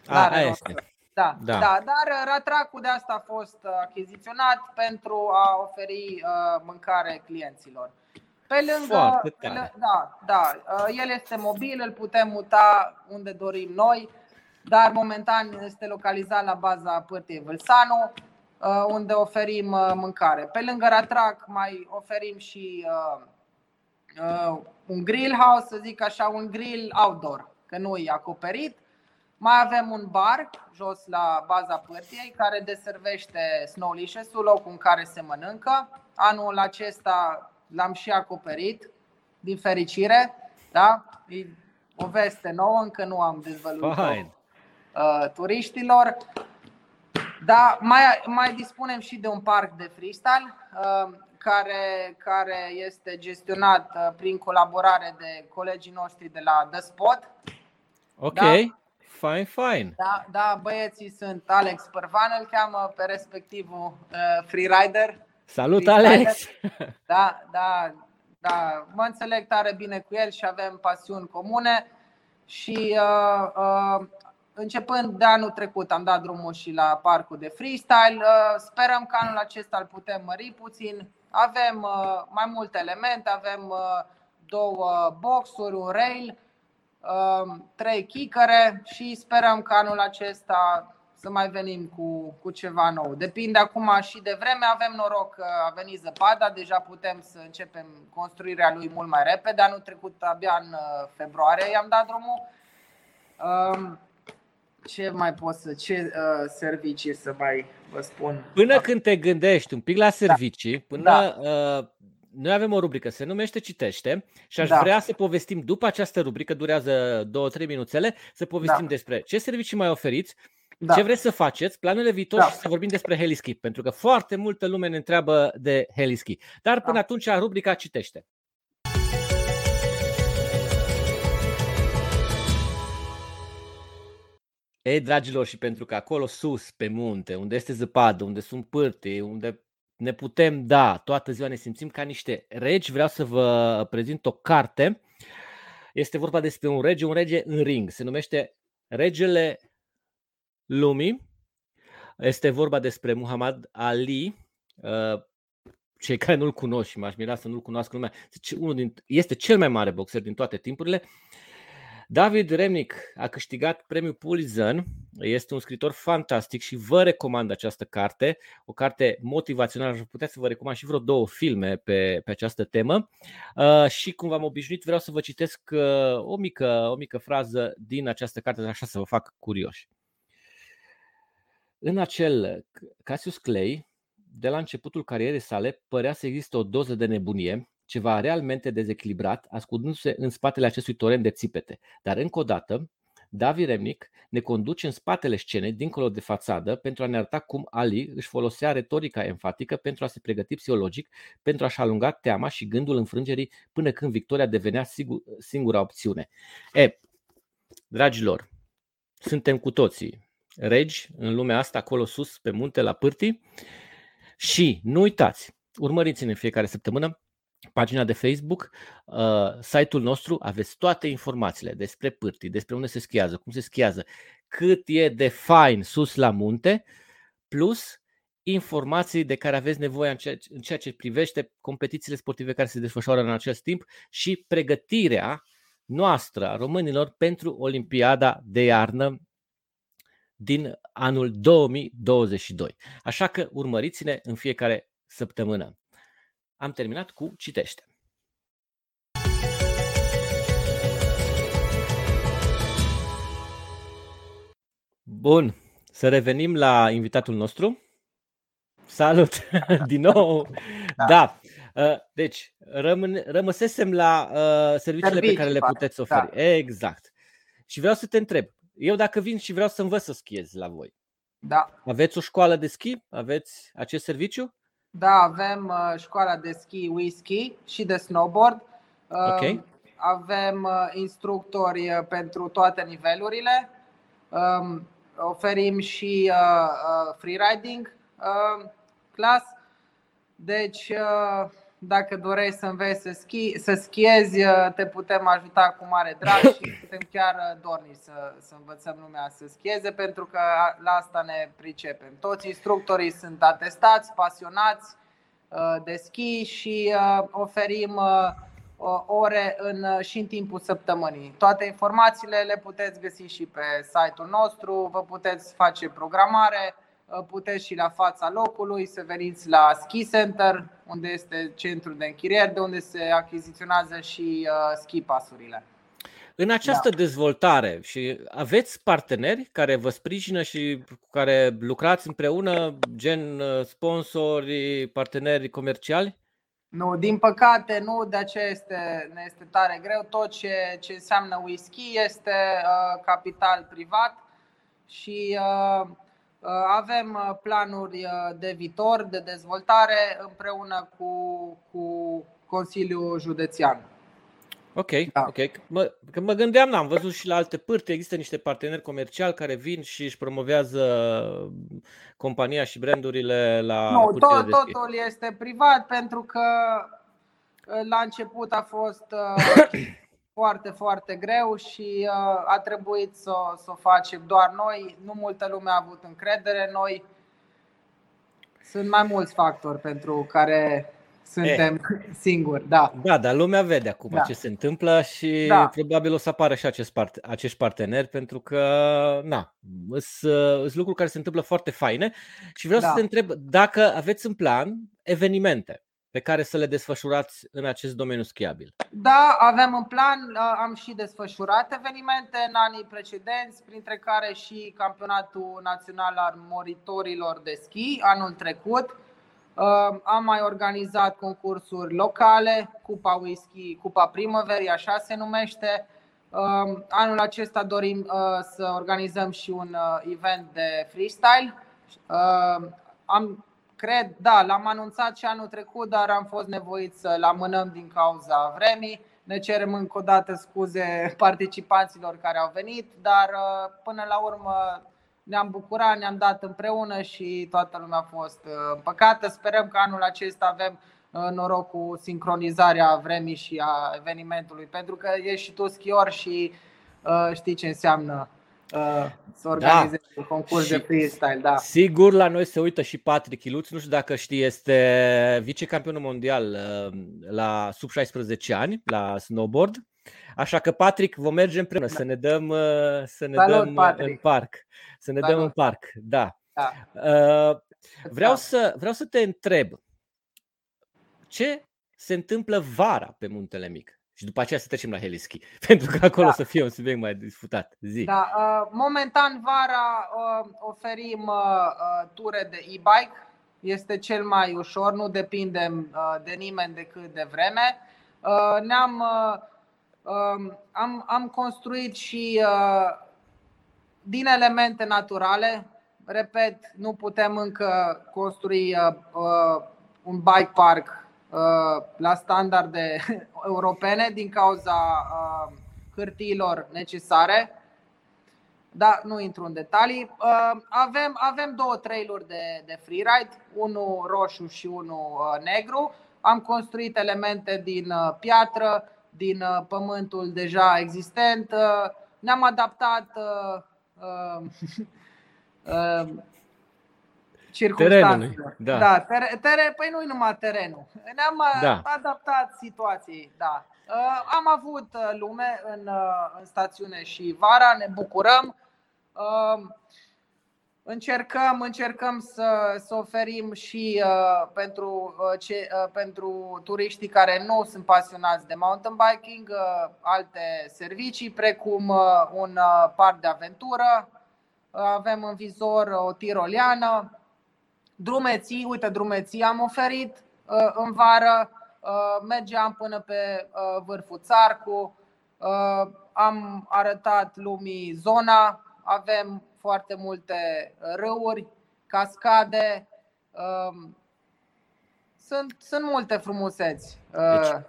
A, a este. Da, da. da, dar ratracul de asta a fost uh, achiziționat pentru a oferi uh, mâncare clienților. Pe lângă, pe lângă da, da, uh, el este mobil, îl putem muta unde dorim noi, dar momentan este localizat la baza Pârtiei Vâlsanu, unde oferim mâncare. Pe lângă ratrac mai oferim și un grill house, să zic așa, un grill outdoor, că nu e acoperit mai avem un bar jos la baza pârtiei care deservește Snowlicious-ul, locul în care se mănâncă. Anul acesta l-am și acoperit, din fericire. Da? E o veste nouă, încă nu am dezvăluit uh, turiștilor. Da, mai, mai dispunem și de un parc de freestyle uh, care, care este gestionat uh, prin colaborare de colegii noștri de la The Spot. Ok. Da? Fine, fine. Da, da, băieții sunt Alex Părvan, îl cheamă pe respectivul uh, freerider. Salut, freerider. Alex! Da, da, da, mă înțeleg tare bine cu el și avem pasiuni comune și uh, uh, începând de anul trecut am dat drumul și la parcul de freestyle. Uh, sperăm că anul acesta îl putem mări puțin. Avem uh, mai multe elemente, avem uh, două boxuri, un rail, Um, trei chicăre și sperăm că anul acesta să mai venim cu, cu ceva nou. Depinde acum și de vreme, avem noroc că a venit zăpada, deja putem să începem construirea lui mult mai repede. Anul trecut, abia în uh, februarie, i-am dat drumul. Um, ce mai pot să, ce uh, servicii să mai vă spun? Până când te gândești un pic la servicii, da. până da. Uh, noi avem o rubrică, se numește Citește și aș da. vrea să povestim după această rubrică, durează 2-3 minuțele, să povestim da. despre ce servicii mai oferiți, da. ce vreți să faceți, planurile viitoare da. și să vorbim despre Heliski, pentru că foarte multă lume ne întreabă de Heliski. Dar până da. atunci rubrica Citește. Ei, dragilor, și pentru că acolo sus, pe munte, unde este zăpadă, unde sunt pârte, unde ne putem da, toată ziua ne simțim ca niște regi. Vreau să vă prezint o carte. Este vorba despre un rege, un rege în ring. Se numește Regele Lumii. Este vorba despre Muhammad Ali. Uh, cei care nu-l cunosc și m-aș mira să nu-l cunoască lumea, este cel mai mare boxer din toate timpurile. David Remnick a câștigat premiul Pulitzer Este un scriitor fantastic și vă recomand această carte, o carte motivațională. Aș putea să vă recomand și vreo două filme pe, pe această temă. Uh, și cum v-am obișnuit, vreau să vă citesc uh, o, mică, o mică frază din această carte, așa să vă fac curioși. În acel Cassius Clay, de la începutul carierei sale, părea să există o doză de nebunie, ceva realmente dezechilibrat, ascundându-se în spatele acestui torent de țipete. Dar încă o dată, Davi Remnic ne conduce în spatele scenei, dincolo de fațadă, pentru a ne arăta cum Ali își folosea retorica enfatică pentru a se pregăti psihologic, pentru a-și alunga teama și gândul înfrângerii până când victoria devenea sigur, singura opțiune. E, dragilor, suntem cu toții regi în lumea asta, acolo sus, pe munte, la pârtii. Și nu uitați, urmăriți-ne în fiecare săptămână pagina de Facebook, uh, site-ul nostru, aveți toate informațiile despre pârtii, despre unde se schiază, cum se schiază, cât e de fain sus la munte, plus informații de care aveți nevoie în ceea, în ceea ce privește competițiile sportive care se desfășoară în acest timp și pregătirea noastră a românilor pentru Olimpiada de iarnă din anul 2022. Așa că urmăriți-ne în fiecare săptămână. Am terminat cu citește. Bun, să revenim la invitatul nostru. Salut din nou. Da. da. Uh, deci, rămân, rămăsesem la uh, serviciile Servici, pe care le puteți oferi. Da. Exact. Și vreau să te întreb, eu dacă vin și vreau să învăț să schiez la voi, da. aveți o școală de schi? Aveți acest serviciu? Da, avem uh, școala de schi whisky și de snowboard. Uh, okay. Avem uh, instructori uh, pentru toate nivelurile. Um, oferim și uh, uh, freeriding uh, class. Deci uh, dacă dorești să înveți să, schi, să schiezi, uh, te putem ajuta cu mare drag și suntem chiar uh, dorni să, să învățăm lumea să schieze pentru că la asta ne pricepem. Toți instructorii sunt atestați, pasionați uh, de schi și oferim ore în, și în timpul săptămânii. Toate informațiile le puteți găsi și pe site-ul nostru, vă puteți face programare Uh, puteți și la fața locului să veniți la Ski Center, unde este centrul de închiriere, de unde se achiziționează și uh, ski pasurile. În această da. dezvoltare și aveți parteneri care vă sprijină și cu care lucrați împreună, gen uh, sponsori, parteneri comerciali? Nu, din păcate nu, de aceea este, ne este tare greu. Tot ce, ce înseamnă whisky este uh, capital privat și uh, Uh, avem uh, planuri uh, de viitor, de dezvoltare împreună cu, cu Consiliul Județean. Ok, da. ok. Mă, că mă gândeam, am văzut și la alte părți, există niște parteneri comerciali care vin și își promovează compania și brandurile la Nu, tot, totul este privat pentru că la început a fost foarte, foarte greu și uh, a trebuit să, să o facem doar noi. Nu multă lume a avut încredere în noi. Sunt mai mulți factori pentru care suntem e. singuri. Da. da, dar lumea vede acum da. ce se întâmplă și da. probabil o să apară și acest part, acești parteneri pentru că na, sunt lucruri care se întâmplă foarte faine și vreau da. să te întreb dacă aveți în plan evenimente pe care să le desfășurați în acest domeniu schiabil? Da, avem în plan, am și desfășurat evenimente în anii precedenți, printre care și Campionatul Național al Moritorilor de Schi anul trecut. Am mai organizat concursuri locale, Cupa Whisky, Cupa Primăverii, așa se numește. Anul acesta dorim să organizăm și un event de freestyle. Am Cred, da, l-am anunțat și anul trecut, dar am fost nevoit să-l amânăm din cauza vremii. Ne cerem încă o dată scuze participanților care au venit, dar uh, până la urmă ne-am bucurat, ne-am dat împreună și toată lumea a fost uh, împăcată. Sperăm că anul acesta avem uh, noroc cu sincronizarea vremii și a evenimentului, pentru că ești și tu schior și știi ce înseamnă Uh, să organizeze da. un concurs și de freestyle. Da. Sigur, la noi se uită și Patrick Iluț, nu știu dacă știi, este vicecampionul mondial uh, la sub 16 ani, la snowboard. Așa că, Patrick, vom merge împreună da. să ne dăm, să ne Salut, dăm Patrick. în parc. Să ne Salut. dăm în parc, da. da. Vreau, da. să, vreau să te întreb, ce se întâmplă vara pe Muntele Mic? Și după aceea să trecem la heliski, pentru că acolo da. să fie un subiect mai discutat. Zi. Da, uh, momentan vara uh, oferim uh, ture de e-bike. Este cel mai ușor, nu depindem de nimeni decât de vreme. Ne-am um, am, am construit și din elemente naturale. Repet, nu putem încă construi un bike park Uh, la standarde europene din cauza uh, hârtiilor necesare. Da, nu intru în detalii. Uh, avem, avem două trailuri de, de freeride, unul roșu și unul negru. Am construit elemente din piatră, din pământul deja existent. Ne-am adaptat circunstanțelor. Da, da tere, tere, păi nu numai terenul. Ne-am uh, da. adaptat situației. Da. Uh, am avut uh, lume în, în stațiune și vara, ne bucurăm. Încercăm, încercăm să, să oferim și uh, pentru, uh, ce, uh, pentru turiștii care nu sunt pasionați de mountain biking uh, alte servicii, precum uh, un uh, parc de aventură. Uh, avem în vizor o tiroliană, drumeții, uite, drumeții am oferit uh, în vară, uh, mergeam până pe uh, vârful Țarcu, am arătat lumii zona, avem foarte multe râuri, cascade, um, sunt, sunt multe frumusețe. Deci,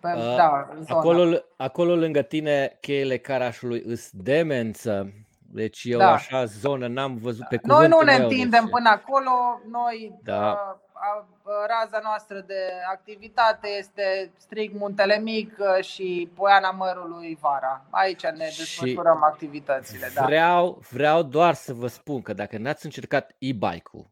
pe, da, acolo, acolo lângă tine cheile Carașului îs demență. Deci eu da. așa zonă n-am văzut pe Noi nu ne întindem deci... până acolo, noi da. uh, raza noastră de activitate este strict Muntele Mic și Poiana Mărului vara. Aici ne desfășurăm activitățile. Da. Vreau, vreau doar să vă spun că dacă n-ați încercat e-bike-ul,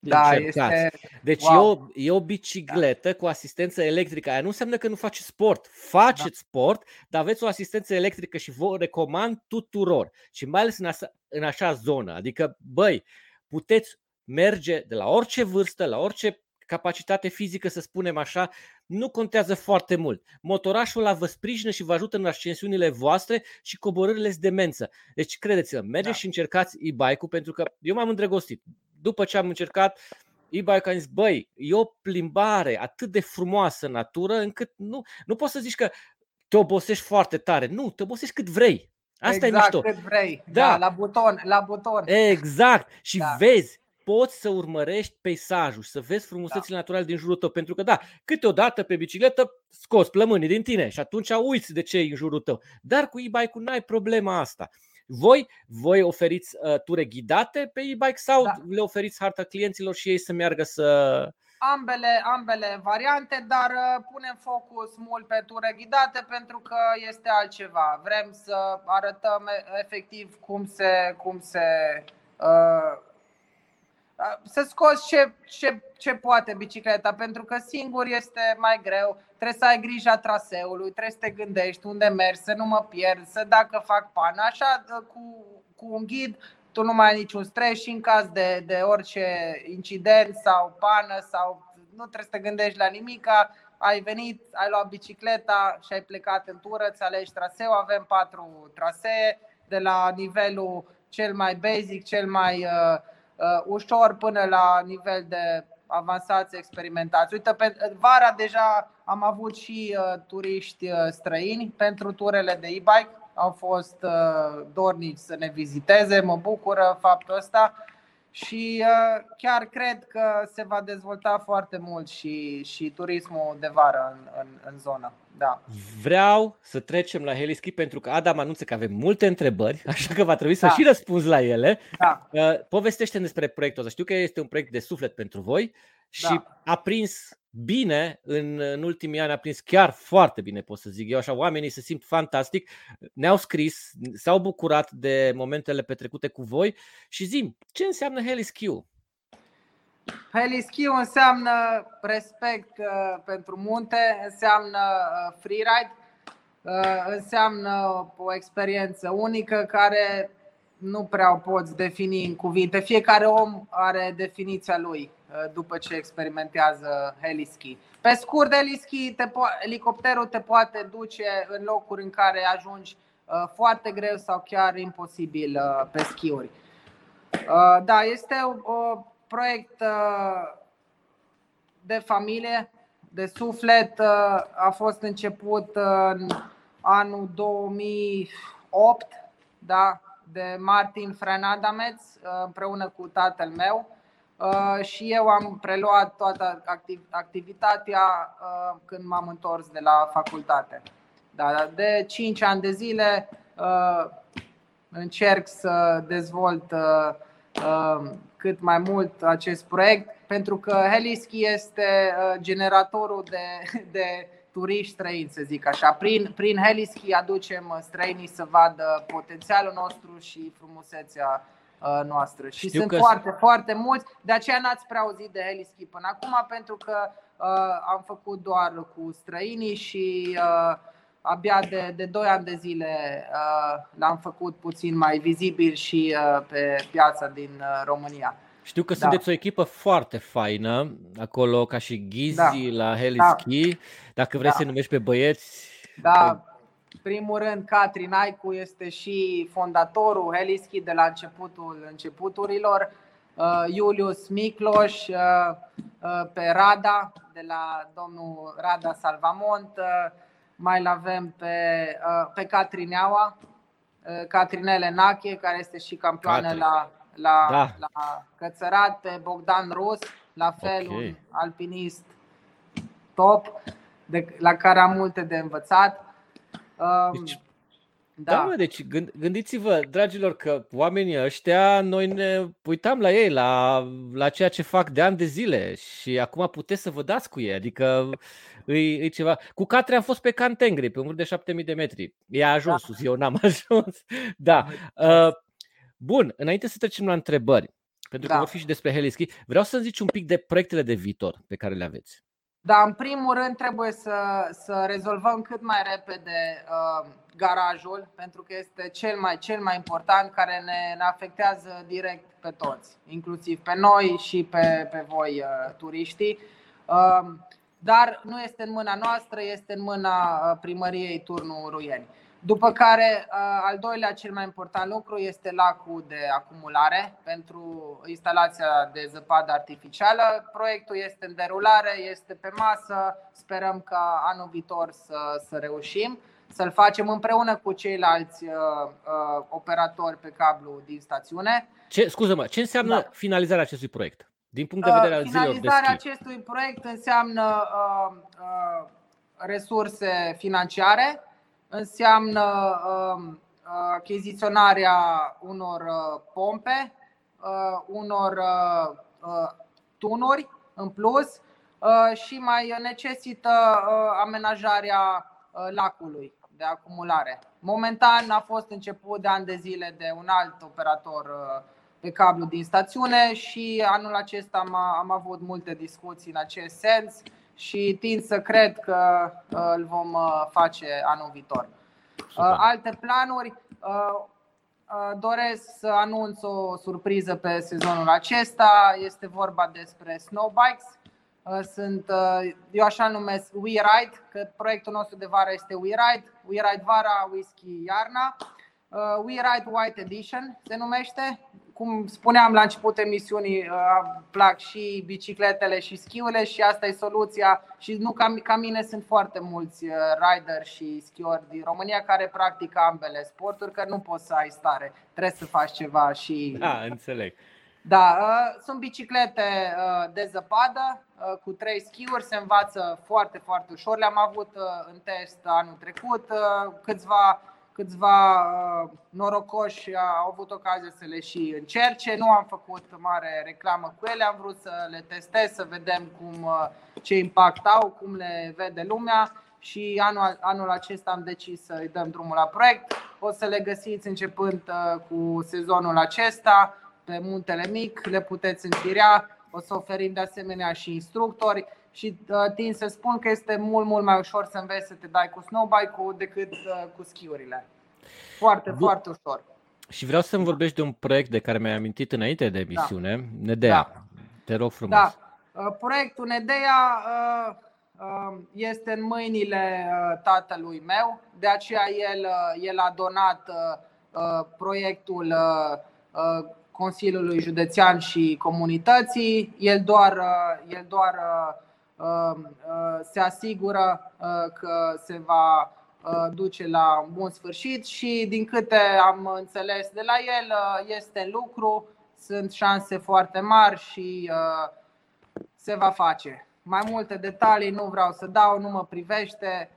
da, este... Deci wow. e, o, e o bicicletă da. cu asistență electrică. Aia nu înseamnă că nu faceți sport. Faceți da. sport, dar aveți o asistență electrică și vă recomand tuturor. Și mai ales în, asa, în așa zonă. Adică, băi, puteți merge de la orice vârstă, la orice capacitate fizică, să spunem așa, nu contează foarte mult. Motorașul ăla vă sprijină și vă ajută în ascensiunile voastre și coborârile de demență. Deci, credeți-mă, mergeți da. și încercați e-bike-ul pentru că eu m-am îndrăgostit după ce am încercat e-bike, am zis, băi, e o plimbare atât de frumoasă în natură, încât nu, nu poți să zici că te obosești foarte tare. Nu, te obosești cât vrei. Asta exact, e mișto. cât vrei. Da. da, la buton, la buton. Exact. Și da. vezi, poți să urmărești peisajul și să vezi frumusețile da. naturale din jurul tău. Pentru că, da, câteodată pe bicicletă scoți plămânii din tine și atunci uiți de ce e în jurul tău. Dar cu e-bike-ul n-ai problema asta. Voi, voi oferiți uh, ture ghidate pe e-bike sau da. le oferiți harta clienților și ei să meargă să... Ambele, ambele variante, dar uh, punem focus mult pe ture ghidate pentru că este altceva. Vrem să arătăm efectiv cum se, cum se uh, să scoți ce, ce, ce poate bicicleta, pentru că singur este mai greu. Trebuie să ai grija traseului, trebuie să te gândești unde mergi, să nu mă pierd, să dacă fac pană. Așa, cu, cu un ghid, tu nu mai ai niciun stres și în caz de, de orice incident sau pană sau nu trebuie să te gândești la nimica, ai venit, ai luat bicicleta și ai plecat în tură, îți alegi traseu, avem patru trasee de la nivelul cel mai basic, cel mai uh, uh, ușor până la nivel de avansați experimentați. Uite, pe vara deja am avut și uh, turiști uh, străini pentru turele de e-bike. Au fost uh, dornici să ne viziteze, mă bucură faptul ăsta și uh, chiar cred că se va dezvolta foarte mult și, și turismul de vară în, în, în zonă. Da. Vreau să trecem la Heliski pentru că Adam anunță că avem multe întrebări, așa că va trebui să da. și răspunzi la ele. Da. Uh, povestește despre proiectul ăsta. Știu că este un proiect de suflet pentru voi și da. a prins bine în, în ultimii ani, a prins chiar foarte bine, pot să zic eu, așa oamenii se simt fantastic, ne-au scris, s-au bucurat de momentele petrecute cu voi și zim, ce înseamnă Heliskiu? Heliskiu înseamnă respect uh, pentru munte, înseamnă uh, freeride, înseamnă o experiență unică care nu prea o poți defini în cuvinte. Fiecare om are definiția lui după ce experimentează heliski. Pe scurt, heliski, te po- elicopterul te poate duce în locuri în care ajungi foarte greu sau chiar imposibil pe schiuri. Da, este un proiect de familie, de suflet. A fost început în anul 2008 da, de Martin Frenadameț împreună cu tatăl meu și eu am preluat toată activitatea când m-am întors de la facultate. Da, de 5 ani de zile încerc să dezvolt cât mai mult acest proiect, pentru că Heliski este generatorul de, de turiști străini, să zic așa. Prin, prin Heliski aducem străinii să vadă potențialul nostru și frumusețea noastră. Și Știu sunt că... foarte, foarte mulți, de aceea n-ați prea auzit de Heliski până acum, pentru că uh, am făcut doar cu străinii și uh, abia de, de 2 ani de zile uh, l-am făcut puțin mai vizibil și uh, pe piața din uh, România. Știu că da. sunteți o echipă foarte faină acolo, ca și Ghizi da. la Heliski. Da. Dacă vrei da. să numești pe băieți. Da, primul rând, Catrin Aicu este și fondatorul Heliski de la începutul începuturilor. Uh, Iulius Micloș uh, uh, pe Rada, de la domnul Rada Salvamont. Mai avem pe, pe Catrineaua, Catrinele Nache, care este și campioană la, la, da. la Cățărat, pe Bogdan Rus, la fel okay. un alpinist top, de, la care am multe de învățat. Deci, da, da mă, deci gândiți-vă, dragilor, că oamenii ăștia, noi ne uitam la ei, la, la ceea ce fac de ani de zile și acum puteți să vă dați cu ei, adică îi, îi ceva. Cu Catri am fost pe Cantengri, pe un de 7000 de metri. Ea a ajuns da. sus, eu n-am ajuns. Da. Uh, bun, înainte să trecem la întrebări, pentru că da. vor fi și despre Heliski, vreau să zici un pic de proiectele de viitor pe care le aveți. Dar în primul rând trebuie să, să rezolvăm cât mai repede uh, garajul, pentru că este cel mai, cel mai important care ne, ne afectează direct pe toți, inclusiv pe noi și pe, pe voi, uh, turiștii. Uh, dar nu este în mâna noastră, este în mâna uh, primăriei Turnul Ruieni. După care, uh, al doilea cel mai important lucru este lacul de acumulare pentru instalația de zăpadă artificială. Proiectul este în derulare, este pe masă, sperăm ca anul viitor să, să reușim să-l facem împreună cu ceilalți uh, uh, operatori pe cablu din stațiune. Ce, scuză-mă, ce înseamnă da. finalizarea acestui proiect? Din punct de vedere al zilelor de Finalizarea acestui proiect înseamnă uh, uh, resurse financiare, înseamnă um, achiziționarea unor uh, pompe, uh, unor uh, tunuri în plus și mai necesită amenajarea lacului de acumulare. Momentan a fost început de ani de zile de un alt operator pe cablu din stațiune și anul acesta am, am avut multe discuții în acest sens și tind să cred că uh, îl vom uh, face anul viitor. Super. Uh, alte planuri, doresc să anunț o surpriză pe sezonul acesta. Este vorba despre snowbikes. Sunt, eu așa numesc We Ride, că proiectul nostru de vară este We Ride. We Ride vara, whisky iarna. We Ride White Edition se numește cum spuneam la început emisiunii, uh, plac și bicicletele și schiurile și asta e soluția. Și nu ca, ca mine sunt foarte mulți uh, rider și schiori din România care practică ambele sporturi, că nu poți să ai stare, trebuie să faci ceva și. Da, înțeleg. Da, uh, sunt biciclete de zăpadă cu trei schiuri, se învață foarte, foarte ușor. Le-am avut în test anul trecut, câțiva câțiva uh, norocoși au avut ocazia să le și încerce. Nu am făcut mare reclamă cu ele, am vrut să le testez, să vedem cum, uh, ce impact au, cum le vede lumea. Și anul, anul acesta am decis să-i dăm drumul la proiect. O să le găsiți începând uh, cu sezonul acesta pe Muntele Mic, le puteți închiria, o să oferim de asemenea și instructori și tind să spun că este mult, mult mai ușor să înveți să te dai cu snowbike-ul decât cu schiurile. Foarte, Bun. foarte ușor. Și vreau să-mi vorbești de un proiect de care mi-ai amintit înainte de da. emisiune, da. Nedea. Da. Te rog frumos. Da. Proiectul Nedea este în mâinile tatălui meu, de aceea el, el a donat proiectul Consiliului Județean și Comunității. El doar, el doar se asigură că se va duce la un bun sfârșit și din câte am înțeles de la el este în lucru, sunt șanse foarte mari și se va face. Mai multe detalii nu vreau să dau, nu mă privește.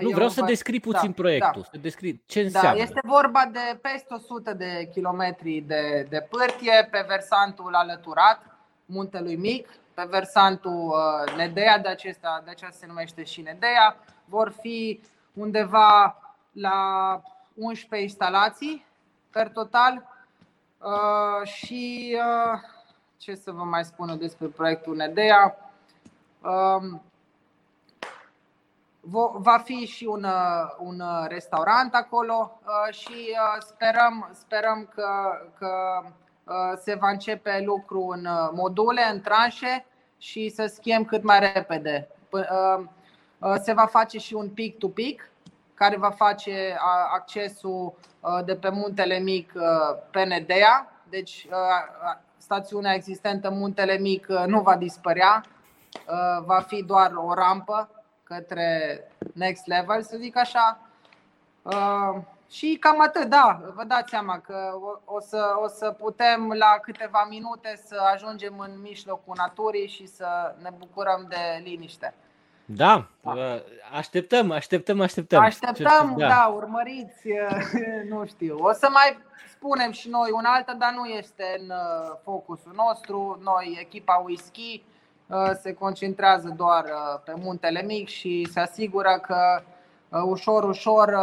Nu, Eu vreau să descrii puțin da, proiectul, da. să descrii ce da, înseamnă. Da, este vorba de peste 100 de kilometri de, de pârtie pe versantul alăturat Muntelui Mic, pe versantul uh, Nedea, de, acesta, de aceea se numește și Nedea. Vor fi undeva la 11 instalații per total uh, și uh, ce să vă mai spun despre proiectul Nedea. Um, va fi și un, uh, un restaurant acolo și sperăm, sperăm că, că se va începe lucru în module, în tranșe și să schiem cât mai repede. Se va face și un pic-to-pic care va face accesul de pe Muntele Mic pe Nedea. Deci stațiunea existentă Muntele Mic nu va dispărea, va fi doar o rampă către next level, să zic așa. Și cam atât, da, vă dați seama că o să, o să putem la câteva minute să ajungem în mijlocul naturii și să ne bucurăm de liniște. Da, da. așteptăm, așteptăm, așteptăm. Așteptăm, da. da, urmăriți, nu știu. O să mai spunem și noi un altă, dar nu este în uh, focusul nostru. Noi, echipa Whisky, uh, se concentrează doar uh, pe muntele mic și se asigură că ușor, ușor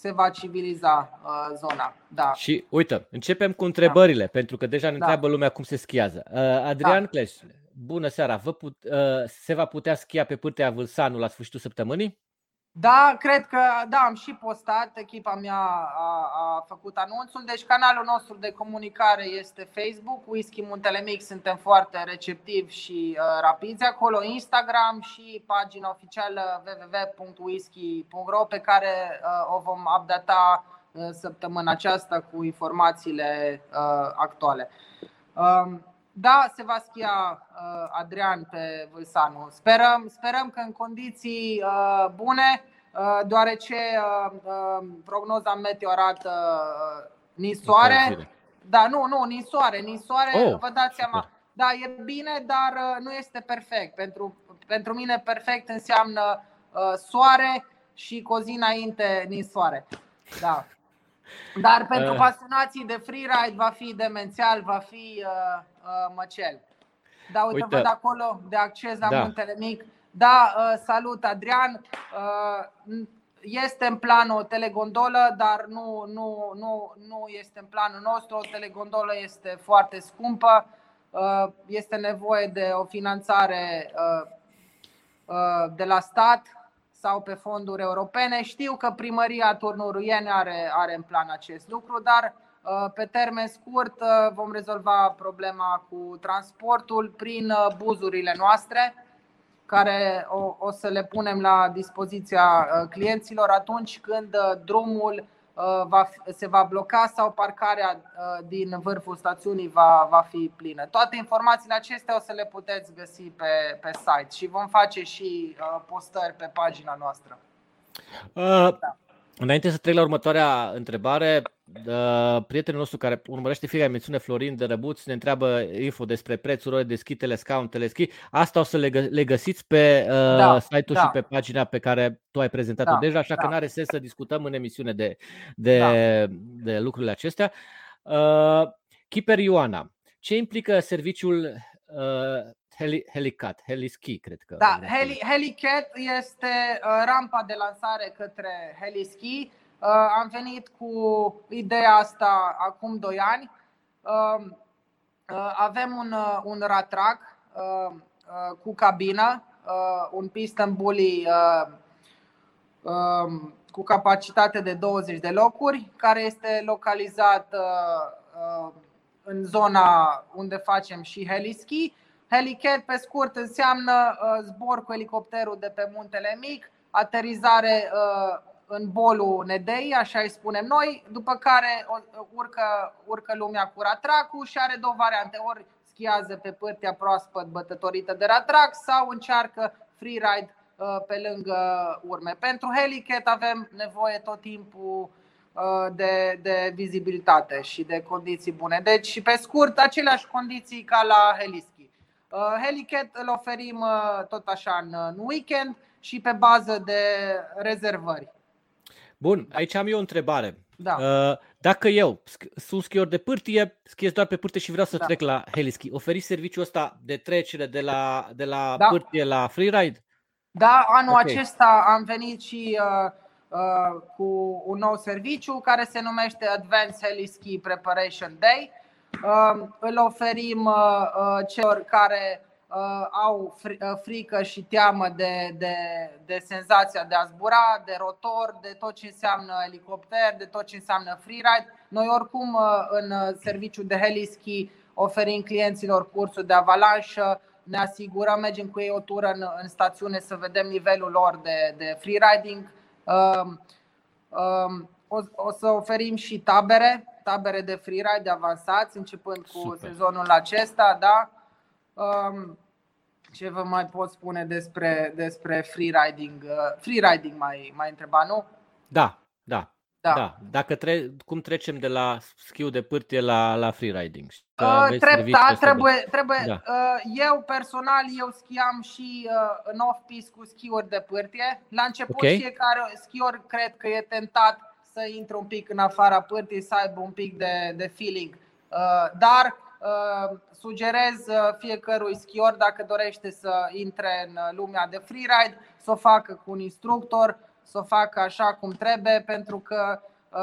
se va civiliza zona. Da. Și uite, începem cu întrebările, da. pentru că deja ne da. întreabă lumea cum se schiază. Adrian da. Cleș, bună seara! Vă put, se va putea schia pe pârtea Vâlsanu la sfârșitul săptămânii? Da, cred că da, am și postat, echipa mea a, a făcut anunțul. Deci canalul nostru de comunicare este Facebook, Whisky Muntele Mic, suntem foarte receptivi și uh, rapizi acolo, Instagram și pagina oficială www.whisky.ro pe care uh, o vom updata uh, săptămâna aceasta cu informațiile uh, actuale. Uh, da, se va schia uh, Adrian pe Vâlsanu. Sperăm, sperăm că în condiții uh, bune, uh, deoarece uh, uh, prognoza meteo arată uh, nisoare. Da, nu, nu, nisoare, nisoare, oh, vă dați seama. Da, e bine, dar uh, nu este perfect. Pentru, pentru mine perfect înseamnă uh, soare și cu o zi înainte nisoare. Da. Dar pentru uh. pasionații de freeride va fi demențial, va fi uh, uh, măcel. Da, uite, uite, văd acolo de acces la da. Muntele Mic. Da, uh, salut Adrian. Uh, este în plan o telegondolă, dar nu, nu, nu, nu este în planul nostru. O telegondolă este foarte scumpă. Uh, este nevoie de o finanțare uh, uh, de la stat sau pe fonduri europene. Știu că primăria Turnuruiene are, are în plan acest lucru, dar uh, pe termen scurt uh, vom rezolva problema cu transportul prin uh, buzurile noastre care o, o să le punem la dispoziția clienților atunci când drumul Uh, va, se va bloca sau parcarea uh, din vârful stațiunii va, va fi plină. Toate informațiile acestea o să le puteți găsi pe, pe site și vom face și uh, postări pe pagina noastră. Uh, da. Înainte să trec la următoarea întrebare, prietenul nostru care urmărește fiecare mențiune Florin de Răbuț ne întreabă info despre prețuri, ore de schi, telescaun, teleschi. Asta o să le, le găsiți pe uh, da, site-ul da. și pe pagina pe care tu ai prezentat-o da, deja, așa da. că nu are sens să discutăm în emisiune de, de, da. de lucrurile acestea. Uh, Keeper Ioana, ce implică serviciul uh, Heli, Helicat, Heliski, cred că. Da, Heli, Helicat este uh, rampa de lansare către Heliski. Uh, am venit cu ideea asta acum 2 ani. Uh, uh, avem un, uh, un ratrac uh, cu cabină, un piston bully um, cu capacitate de 20 de locuri, care este localizat în zona unde facem și heliski. Helicat, pe scurt, înseamnă zbor cu elicopterul de pe muntele mic, aterizare în bolul Nedei, așa îi spunem noi, după care urcă, urcă lumea cu ratracul și are două variante, ori schiază pe pârtia proaspăt bătătorită de ratrac sau încearcă freeride uh, pe lângă urme. Pentru helicat avem nevoie tot timpul uh, de, de vizibilitate și de condiții bune. Deci, pe scurt, aceleași condiții ca la heliski. Uh, helicat îl oferim tot așa în weekend și pe bază de rezervări. Bun, aici am eu o întrebare. Da. Uh, dacă eu sunt schior de pârtie, schiez doar pe pârtie și vreau să da. trec la heliski, oferiți serviciul ăsta de trecere de la, de la da. pârtie la freeride? Da, anul okay. acesta am venit și uh, uh, cu un nou serviciu care se numește Advanced Heliski Preparation Day. Uh, îl oferim uh, uh, celor care uh, au uh, frică și teamă de, de, de senzația de a zbura, de rotor, de tot ce înseamnă elicopter, de tot ce înseamnă freeride. Noi oricum uh, în serviciul de heliski oferim clienților cursuri de avalanșă, ne asigurăm, mergem cu ei o tură în, în stațiune să vedem nivelul lor de, de freeriding. Um, um, o, o să oferim și tabere, tabere de freeride avansați, începând cu Super. sezonul acesta. Da? Um, ce vă mai pot spune despre, despre freeriding? Uh, freeriding mai, mai întreba, nu? Da, da. Da. da. Dacă tre- cum trecem de la schiu de pârtie la, la freeriding? Uh, treptat, trebuie. trebuie da. uh, eu personal, eu schiam și uh, în off-piste cu schiuri de pârtie. La început okay. fiecare schior cred că e tentat să intre un pic în afara pârtii, să aibă un pic de, de feeling. Uh, dar Uh, sugerez uh, fiecărui schior, dacă dorește să intre în uh, lumea de freeride, să o facă cu un instructor, să o facă așa cum trebuie, pentru că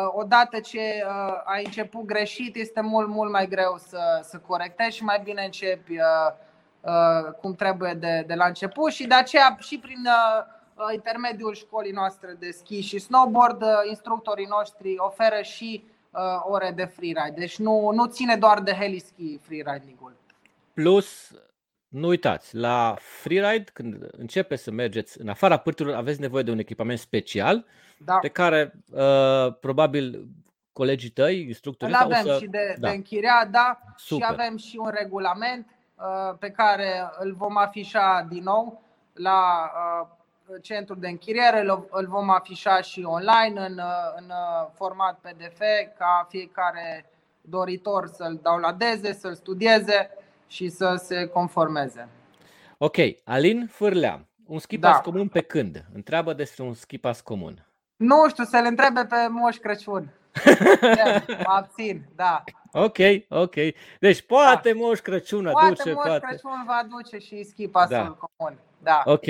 odată ce ai început greșit, este mult, mult mai greu să, să corectezi și mai bine începi cum trebuie de, de la început. Și de aceea și prin intermediul școlii noastre de ski și snowboard, instructorii noștri oferă și uh, ore de freeride. Deci nu, nu ține doar de heliski freeriding-ul. Plus, nu uitați, la freeride, când începe să mergeți în afara pârturilor, aveți nevoie de un echipament special da. pe care uh, probabil colegii tăi, instructorii Îl avem să... și de, da. de închiriat, da, Super. și avem și un regulament uh, pe care îl vom afișa din nou la uh, centru de închiriere, îl vom afișa și online în, în format PDF ca fiecare doritor să-l downloadeze, să-l studieze și să se conformeze. Ok, Alin Fârlea, un skipas da. comun pe când? Întreabă despre un skipas comun. Nu știu, să-l întrebe pe Moș Crăciun. mă abțin, da. Ok, ok. Deci poate da. Moș Crăciun aduce. Poate Moș poate. Crăciun va aduce și skipasul da. comun. Da. Ok.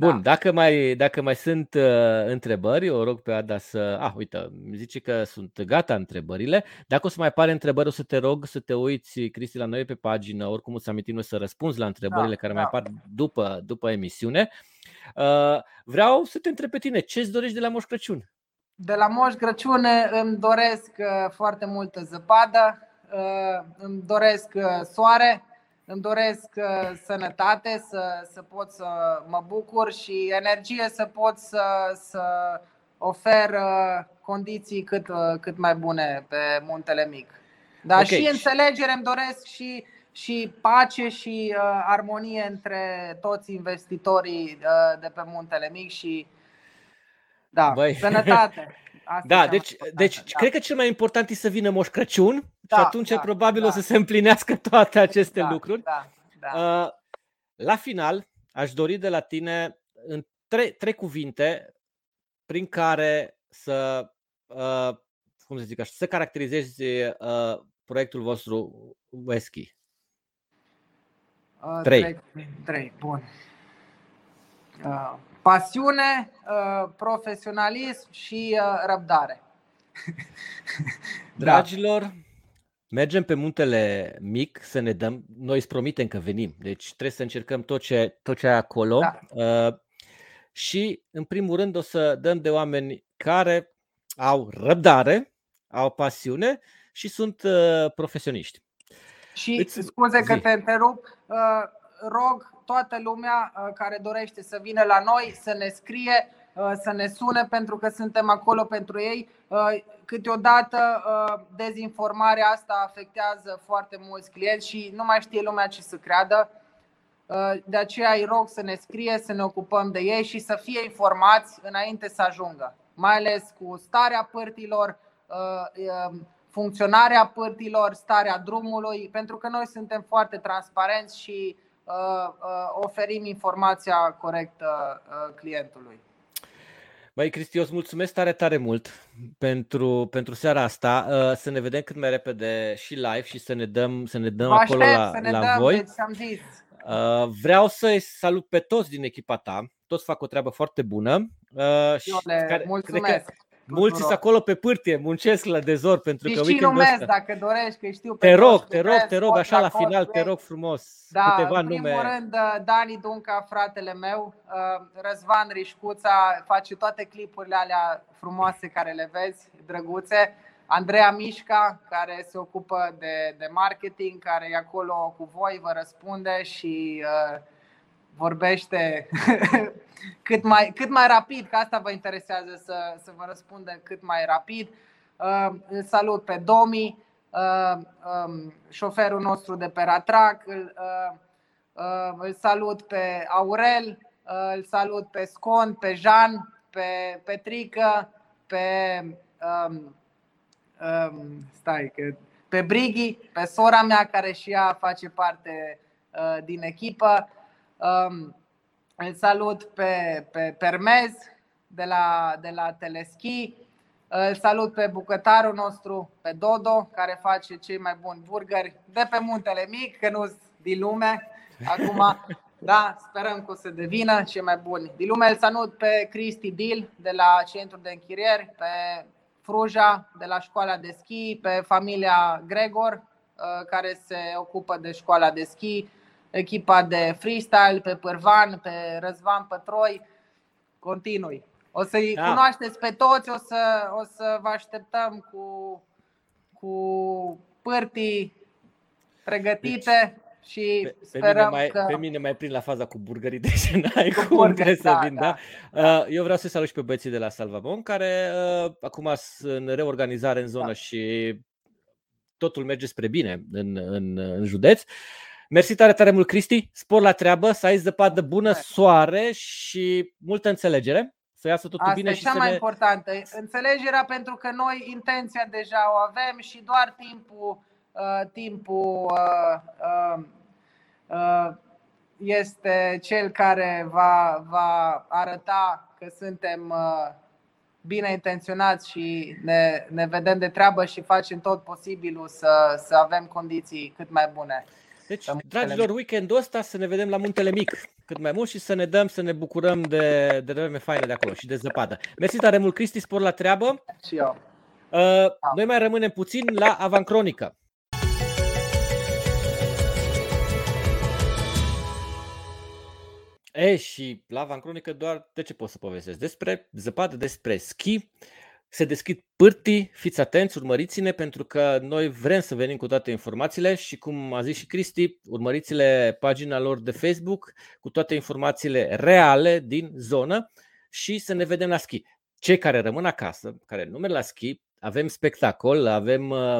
Bun, da. dacă, mai, dacă mai sunt uh, întrebări, o rog pe Ada să... Ah, uite, zice că sunt gata întrebările. Dacă o să mai apare întrebări, o să te rog să te uiți, Cristi, la noi pe pagină, oricum o să amintim noi să răspunzi la întrebările da, care da. mai apar după, după emisiune. Uh, vreau să te întreb pe tine, ce îți dorești de la Moș Crăciun? De la Moș Crăciun îmi doresc uh, foarte multă zăpadă, uh, îmi doresc uh, soare, îmi doresc uh, sănătate, să, să pot să mă bucur și energie să pot să, să ofer uh, condiții cât, uh, cât mai bune pe muntele mic. Dar okay. și înțelegere îmi doresc și, și pace și uh, armonie între toți investitorii uh, de pe muntele mic și da, Băi. sănătate. Asta da, deci, deci da. cred că cel mai important e să vină Moș Crăciun da, și atunci da, probabil da. o să se împlinească toate aceste da, lucruri. Da, da. Uh, la final, aș dori de la tine în trei, trei cuvinte prin care să, uh, cum să zic așa, să caracterizezi uh, proiectul vostru Wesky. Uh, trei. trei. Trei, bun. Uh, pasiune, uh, profesionalism și uh, răbdare. Dragilor, Mergem pe muntele mic să ne dăm, noi îți promitem că venim, deci trebuie să încercăm tot ce, tot ce ai acolo. Da. Uh, și, în primul rând, o să dăm de oameni care au răbdare, au pasiune și sunt uh, profesioniști. Și Îți scuze că te întrerup, uh, rog toată lumea uh, care dorește să vină la noi să ne scrie, uh, să ne sune pentru că suntem acolo pentru ei. Uh, câteodată dezinformarea asta afectează foarte mulți clienți și nu mai știe lumea ce să creadă. De aceea îi rog să ne scrie, să ne ocupăm de ei și să fie informați înainte să ajungă, mai ales cu starea părtilor, funcționarea părtilor, starea drumului, pentru că noi suntem foarte transparenți și Uh, uh, oferim informația corectă uh, clientului. Băi, Cristi, eu îți mulțumesc tare, tare mult pentru, pentru seara asta. Să ne vedem cât mai repede și live și să ne dăm, să ne dăm acolo la, să ne la dăm, voi. Deci am zis. Vreau să-i salut pe toți din echipa ta. Toți fac o treabă foarte bună. Iole, care, mulțumesc. Cred că, Mulți sunt acolo pe pârtie, muncesc la dezor pentru și că și numesc ăsta, dacă dorești, că știu pe Te rog, te rog, te rog, așa la final, te rog frumos, da, câteva în primul nume. rând, uh, Dani Dunca, fratele meu, uh, Răzvan Rișcuța, face toate clipurile alea frumoase care le vezi, drăguțe. Andreea Mișca, care se ocupă de, de marketing, care e acolo cu voi, vă răspunde și uh, vorbește cât, mai, cât mai rapid, că asta vă interesează să, să vă răspundă cât mai rapid. Uh, îl salut pe Domi, uh, um, șoferul nostru de pe Ratrac, îl, uh, uh, îl salut pe Aurel, uh, îl salut pe Scon, pe Jean, pe Petrică, pe um, um, stai, că, pe Brighi, pe sora mea care și ea face parte uh, din echipă. Um, îl salut pe, pe Permez de la, de la Teleschi. Îl salut pe bucătarul nostru, pe Dodo, care face cei mai buni burgeri de pe Muntele Mic, că nu din lume. Acum, da, sperăm că o să devină cei mai buni din lume. Îl salut pe Cristi Dil de la Centrul de Închirieri, pe Fruja de la școala de schi, pe familia Gregor, uh, care se ocupă de școala de schi, echipa de freestyle, pe Pârvan, pe Răzvan Pătroi, continui. O să-i da. cunoașteți pe toți, o să, o să vă așteptăm cu, cu pârtii pregătite deci, și pe, sperăm pe mine mai, că... Pe mine mai prind la faza cu burgerii, deci n-ai cu cum burgeri, să da, vin. Da, da? Uh, eu vreau să salut și pe băieții de la Salvamon, care uh, acum sunt în reorganizare în zonă da. și totul merge spre bine în, în, în județ. Mersi tare, tare mult, Cristi. Spor la treabă, să ai zăpadă bună, soare și multă înțelegere. Să iasă totul Asta bine e și cea să mai ne... importantă. Înțelegerea pentru că noi intenția deja o avem și doar timpul, uh, timpul uh, uh, uh, este cel care va, va arăta că suntem uh, bine intenționați și ne, ne vedem de treabă și facem tot posibilul să, să avem condiții cât mai bune. Deci, dragilor, weekendul ăsta să ne vedem la Muntele Mic cât mai mult și să ne dăm, să ne bucurăm de, de vreme faine de acolo și de zăpadă. Mersi tare mult, Cristi, spor la treabă. Și eu. Uh, noi mai rămânem puțin la Avancronică. E, și la Avancronică doar de ce pot să povestesc? Despre zăpadă, despre schi, se deschid pârtii, fiți atenți, urmăriți-ne pentru că noi vrem să venim cu toate informațiile și cum a zis și Cristi, urmăriți-le pagina lor de Facebook cu toate informațiile reale din zonă și să ne vedem la schi. Cei care rămân acasă, care nu merg la schi, avem spectacol, avem uh,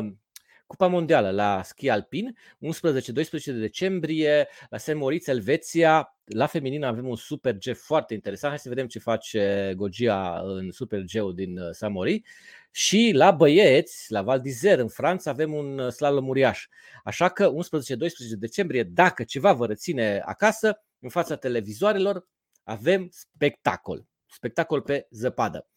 Cupa Mondială la schi alpin, 11-12 decembrie la St. Moritz, Elveția. La feminină avem un Super G foarte interesant. Hai să vedem ce face Gogia în Super G din uh, St. Moritz. Și la băieți, la Val d'Isère, în Franța, avem un uh, slalom uriaș. Așa că 11-12 decembrie, dacă ceva vă reține acasă, în fața televizoarelor, avem spectacol. Spectacol pe zăpadă.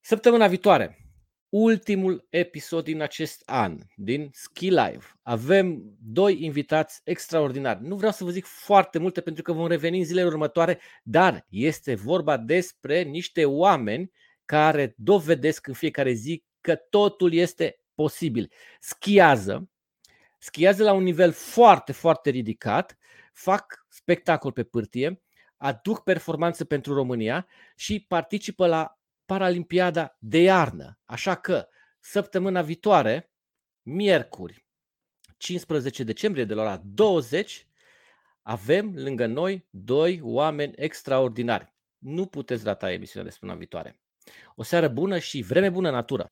Săptămâna viitoare, ultimul episod din acest an, din Ski Live. Avem doi invitați extraordinari. Nu vreau să vă zic foarte multe pentru că vom reveni în zilele următoare, dar este vorba despre niște oameni care dovedesc în fiecare zi că totul este posibil, schiază, schiază la un nivel foarte, foarte ridicat, fac spectacol pe pârtie, aduc performanță pentru România și participă la Paralimpiada de iarnă. Așa că săptămâna viitoare, miercuri, 15 decembrie de la ora 20, avem lângă noi doi oameni extraordinari. Nu puteți rata emisiunea de săptămâna viitoare. O seară bună și vreme bună natură!